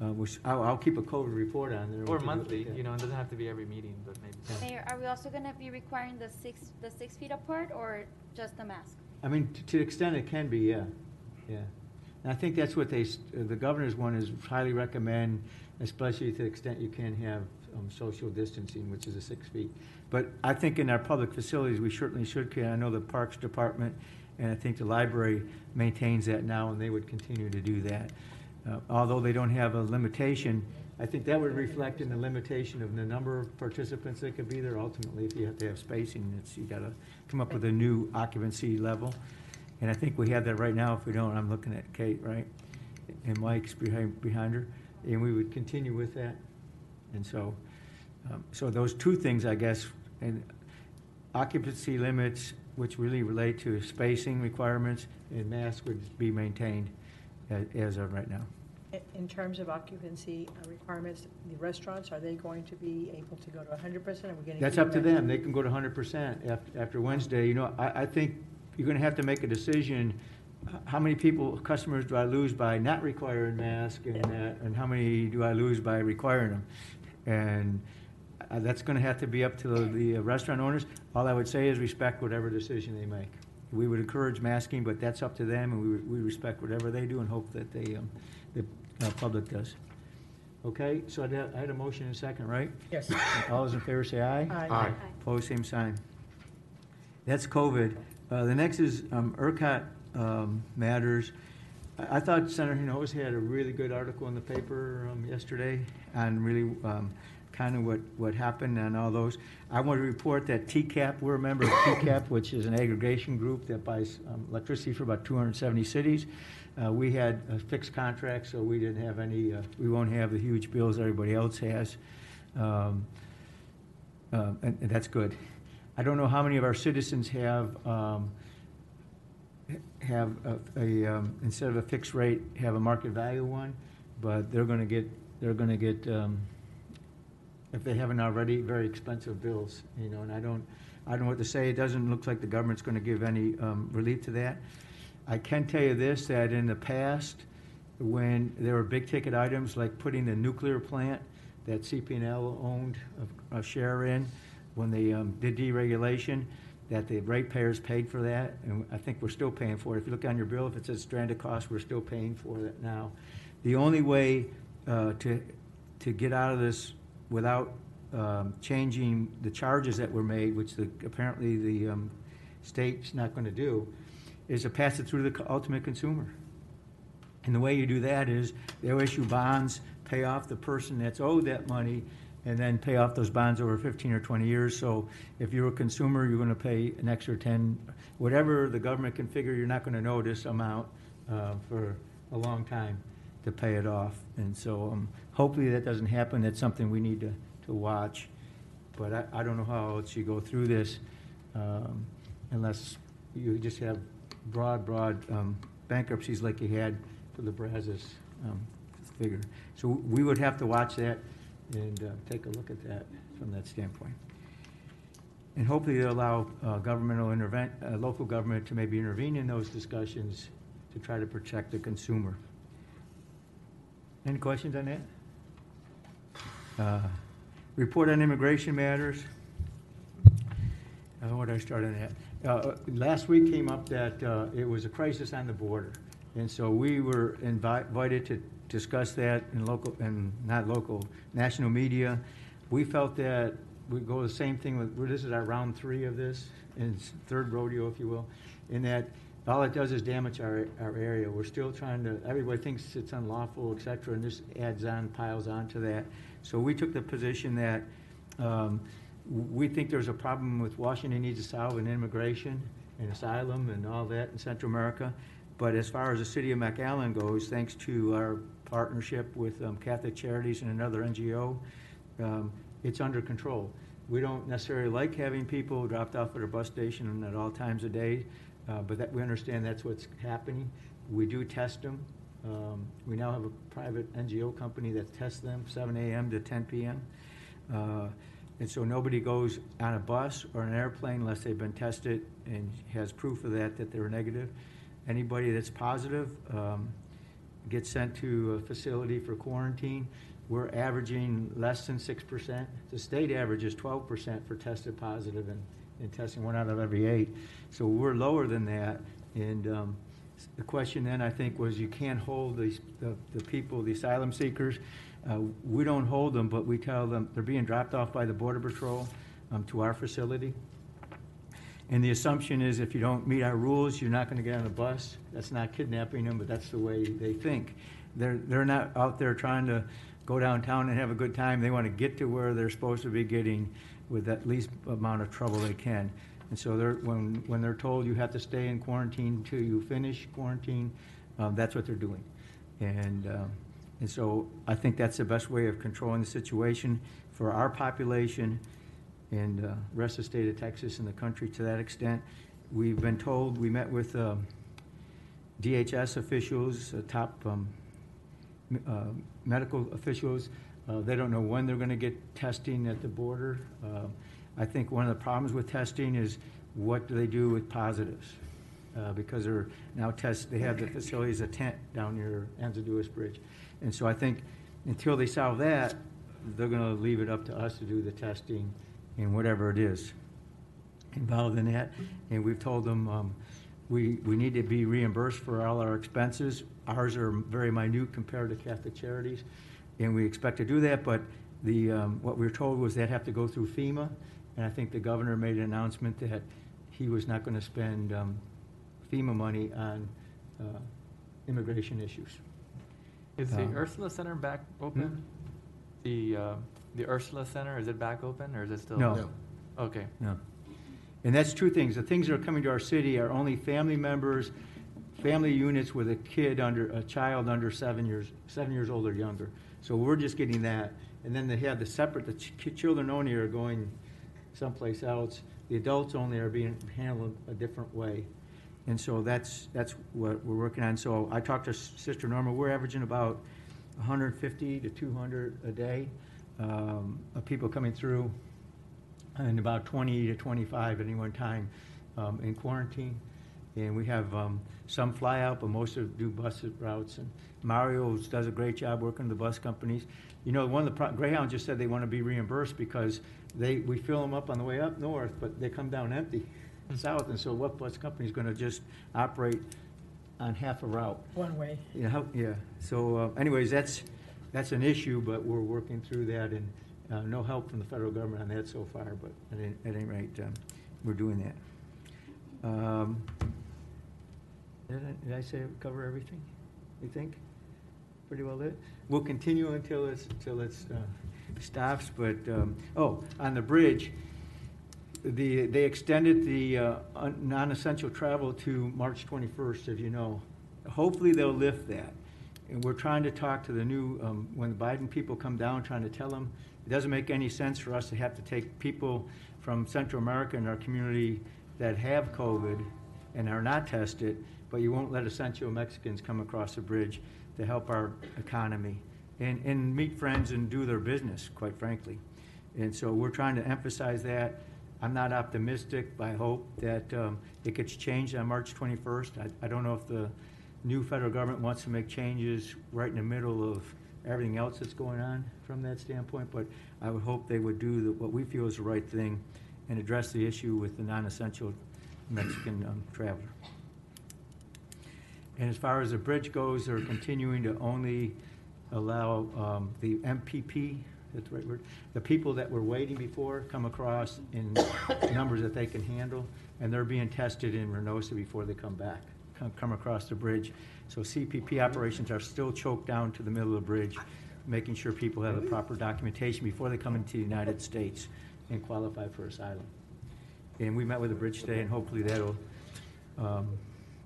Uh, which, I'll, I'll keep a COVID report on there. Or can do monthly, like you know, it doesn't have to be every meeting, but maybe. Mayor, are we also gonna be requiring the six, the six feet apart or just the mask? I mean, t- to the extent it can be, yeah, yeah. And I think that's what they, s- uh, the governor's one is highly recommend, especially to the extent you can have um, social distancing, which is a six feet. But I think in our public facilities, we certainly should, care. I know the Parks Department, and I think the library maintains that now, and they would continue to do that. Uh, Although they don't have a limitation, I think that would reflect in the limitation of the number of participants that could be there. Ultimately, if you have to have spacing, it's, you gotta come up with a new occupancy level. And I think we have that right now. If we don't, I'm looking at Kate, right? And Mike's behind, behind her, and we would continue with that. And so, um, so those two things, I guess, and occupancy limits, which really relate to spacing requirements, and masks would be maintained as of right now. In terms of occupancy uh, requirements, the restaurants, are they going to be able to go to hundred percent? Are we going to? That's up to them. They can go to hundred percent after, after Wednesday. You know, I, I think you're gonna have to make a decision. How many people, customers do I lose by not requiring masks and that, and how many do I lose by requiring them? And uh, that's gonna have to be up to the restaurant owners. All I would say is respect whatever decision they make. We would encourage masking, but that's up to them, and we, we respect whatever they do and hope that they, um, the, uh, public does. Okay, so I had, I had a motion and a second, right? Yes. All those in favor say aye. Aye. Aye. Aye. Opposed, same sign. That's COVID. Uh, the next is, um, ERCOT, um, matters. I, I thought Senator Hinojosa had a really good article in the paper, um, yesterday on really, um, kind of what, what happened and all those. I want to report that TCAP, we're a member of TCAP, *coughs* which is an aggregation group that buys, um, electricity for about two hundred and seventy cities. Uh, we had a fixed contract, so we didn't have any, uh, we won't have the huge bills everybody else has. Um, um, and, and that's good. I don't know how many of our citizens have, um, have a, a, um, instead of a fixed rate, have a market value one, but they're gonna get, they're gonna get, um, if they haven't already, very expensive bills, you know, and I don't, I don't know what to say. It doesn't look like the government's gonna give any, um, relief to that. I can tell you this, that in the past, when there were big-ticket items like putting the nuclear plant that CP&L owned a, a share in, when they um, did deregulation, that the ratepayers paid for that, and I think we're still paying for it. If you look on your bill, if it says stranded costs, we're still paying for it now. The only way uh, to, to get out of this without um, changing the charges that were made, which the, apparently the um, state's not going to do, is to pass it through to the ultimate consumer. And the way you do that is they'll issue bonds, pay off the person that's owed that money, and then pay off those bonds over fifteen or twenty years. So if you're a consumer, you're gonna pay an extra ten, whatever the government can figure, you're not gonna know this amount, uh, for a long time to pay it off. And so, um, hopefully that doesn't happen. That's something we need to, to watch. But I, I don't know how else you go through this, um, unless you just have broad, broad, um, bankruptcies like you had for the Brazos, um, figure. So we would have to watch that and, uh, take a look at that from that standpoint. And hopefully they'll allow, uh, governmental intervent, uh, local government to maybe intervene in those discussions to try to protect the consumer. Any questions on that? Uh, Report on immigration matters. Uh, did I start on that? Uh, Last week came up that uh, it was a crisis on the border. And so we were invi- invited to discuss that in local, and not local, national media. We felt that we go the same thing with, this is our round three of this, and it's third rodeo, if you will, in that all it does is damage our, our area. We're still trying to, everybody thinks it's unlawful, et cetera, and this adds on, piles on to that. So we took the position that um, we think there's a problem with Washington needs to solve in immigration and asylum and all that in Central America. But as far as the city of McAllen goes, thanks to our partnership with um, Catholic Charities and another NGO, um, it's under control. We don't necessarily like having people dropped off at a bus station at all times of day, uh, but that, we understand that's what's happening. We do test them. Um, We now have a private NGO company that tests them, seven AM to ten PM. Uh, And so nobody goes on a bus or an airplane unless they've been tested and has proof of that, that they're negative. Anybody that's positive um, gets sent to a facility for quarantine. We're averaging less than six percent. The state average is twelve percent for tested positive and, and testing one out of every eight. So we're lower than that. And um, the question then, I think, was you can't hold these, the, the people, the asylum seekers, Uh, We don't hold them, but we tell them, they're being dropped off by the Border Patrol um, to our facility. And the assumption is if you don't meet our rules, you're not gonna get on a bus. That's not kidnapping them, but that's the way they think. They're, they're not out there trying to go downtown and have a good time. They wanna get to where they're supposed to be getting with that least amount of trouble they can. And so they're, when, when they're told you have to stay in quarantine until you finish quarantine, um, that's what they're doing. And, um, and so I think that's the best way of controlling the situation for our population and uh, rest of the state of Texas and the country to that extent. We've been told, we met with um, DHS officials, uh, top um, uh, medical officials. Uh, They don't know when they're going to get testing at the border. Uh, I think one of the problems with testing is what do they do with positives? Uh, Because they're now test, they have the facilities, a tent down near Anzaldua Bridge. And so I think until they solve that, they're going to leave it up to us to do the testing and whatever it is involved in that. And we've told them, um, we, we need to be reimbursed for all our expenses. Ours are very minute compared to Catholic Charities, and we expect to do that, but the, um, what we were told was they'd have to go through FEMA, and I think the governor made an announcement that he was not gonna spend, um, FEMA money on, uh, immigration issues. Is the Um, Ursula Center back open? The, uh, the Ursula Center, is it back open or is it still? No. No. Okay. No. And that's two things. The things that are coming to our city are only family members, family units with a kid under, a child under seven years, seven years old or younger. So we're just getting that. And then they have the separate, the ch- children only are going someplace else. The adults only are being handled a different way. And so that's, that's what we're working on. So I talked to Sister Norma, we're averaging about hundred and fifty to two hundred a day, um, of people coming through and about 20 to 25 at any one time um, in quarantine. And we have um, some fly out, but most of do bus routes. And Mario does a great job working with the bus companies. You know, one of the pro- Greyhound just said they want to be reimbursed because they we fill them up on the way up north, but they come down empty south. And so, what bus company is going to just operate on half a route? One way. Yeah, how- yeah. So uh, anyways, that's, that's an issue, but we're working through that and uh, no help from the federal government on that so far, but at any, at any rate, um, we're doing that. Um, Did I, did I say, cover everything, you think? Pretty well did? We'll continue until it's, until it's uh, stops, but, um, oh, on the bridge, the, they extended the uh, non-essential travel to March 21st, as you know. Hopefully, they'll lift that. And we're trying to talk to the new, um, when the Biden people come down, trying to tell them, it doesn't make any sense for us to have to take people from Central America in our community that have COVID and are not tested, but you won't let essential Mexicans come across the bridge to help our economy and, and meet friends and do their business, quite frankly. And so we're trying to emphasize that. I'm not optimistic, but I hope that um, it gets changed on March 21st. I, I don't know if the new federal government wants to make changes right in the middle of everything else that's going on from that standpoint, but I would hope they would do the- what we feel is the right thing and address the issue with the non-essential Mexican um, traveler. And as far as the bridge goes, they're continuing to only allow um, the MPP, that's the right word, the people that were waiting before come across in numbers that they can handle, and they're being tested in Reynosa before they come back, come, come across the bridge. So CBP operations are still choked down to the middle of the bridge, making sure people have the proper documentation before they come into the United States and qualify for asylum. And we met with the bridge today, and hopefully that'll, um,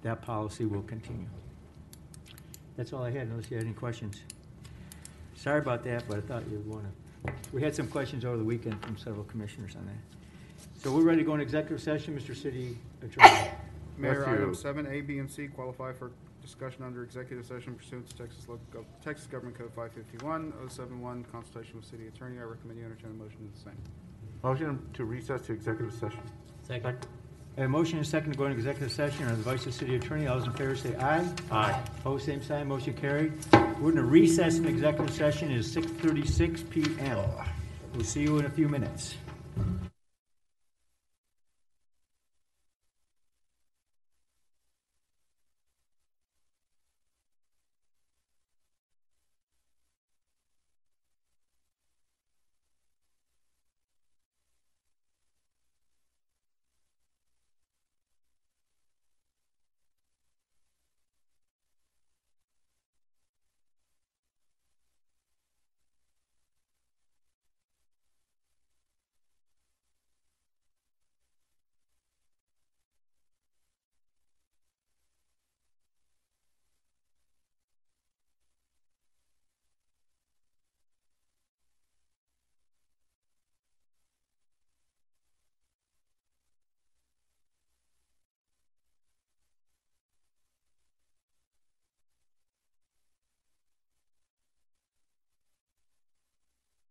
that policy will continue. That's all I had, unless you had any questions. Sorry about that, but I thought you'd want to, we had some questions over the weekend from several commissioners on that. So we're ready to go in executive session, Mr. City Attorney. Mayor, Bless item seven, A, B, and C qualify for discussion under executive session pursuant to Texas Local, Texas Government Code five fifty-one, oh seven one, consultation with city attorney. I recommend you entertain a motion to the same. Motion to recess to executive session. Second. A motion and second to go into executive session under the advice of city attorney. All those in favor say aye. Aye. Opposed, same sign, motion carried. We're in a recess in executive session. It is six thirty-six PM. We'll see you in a few minutes.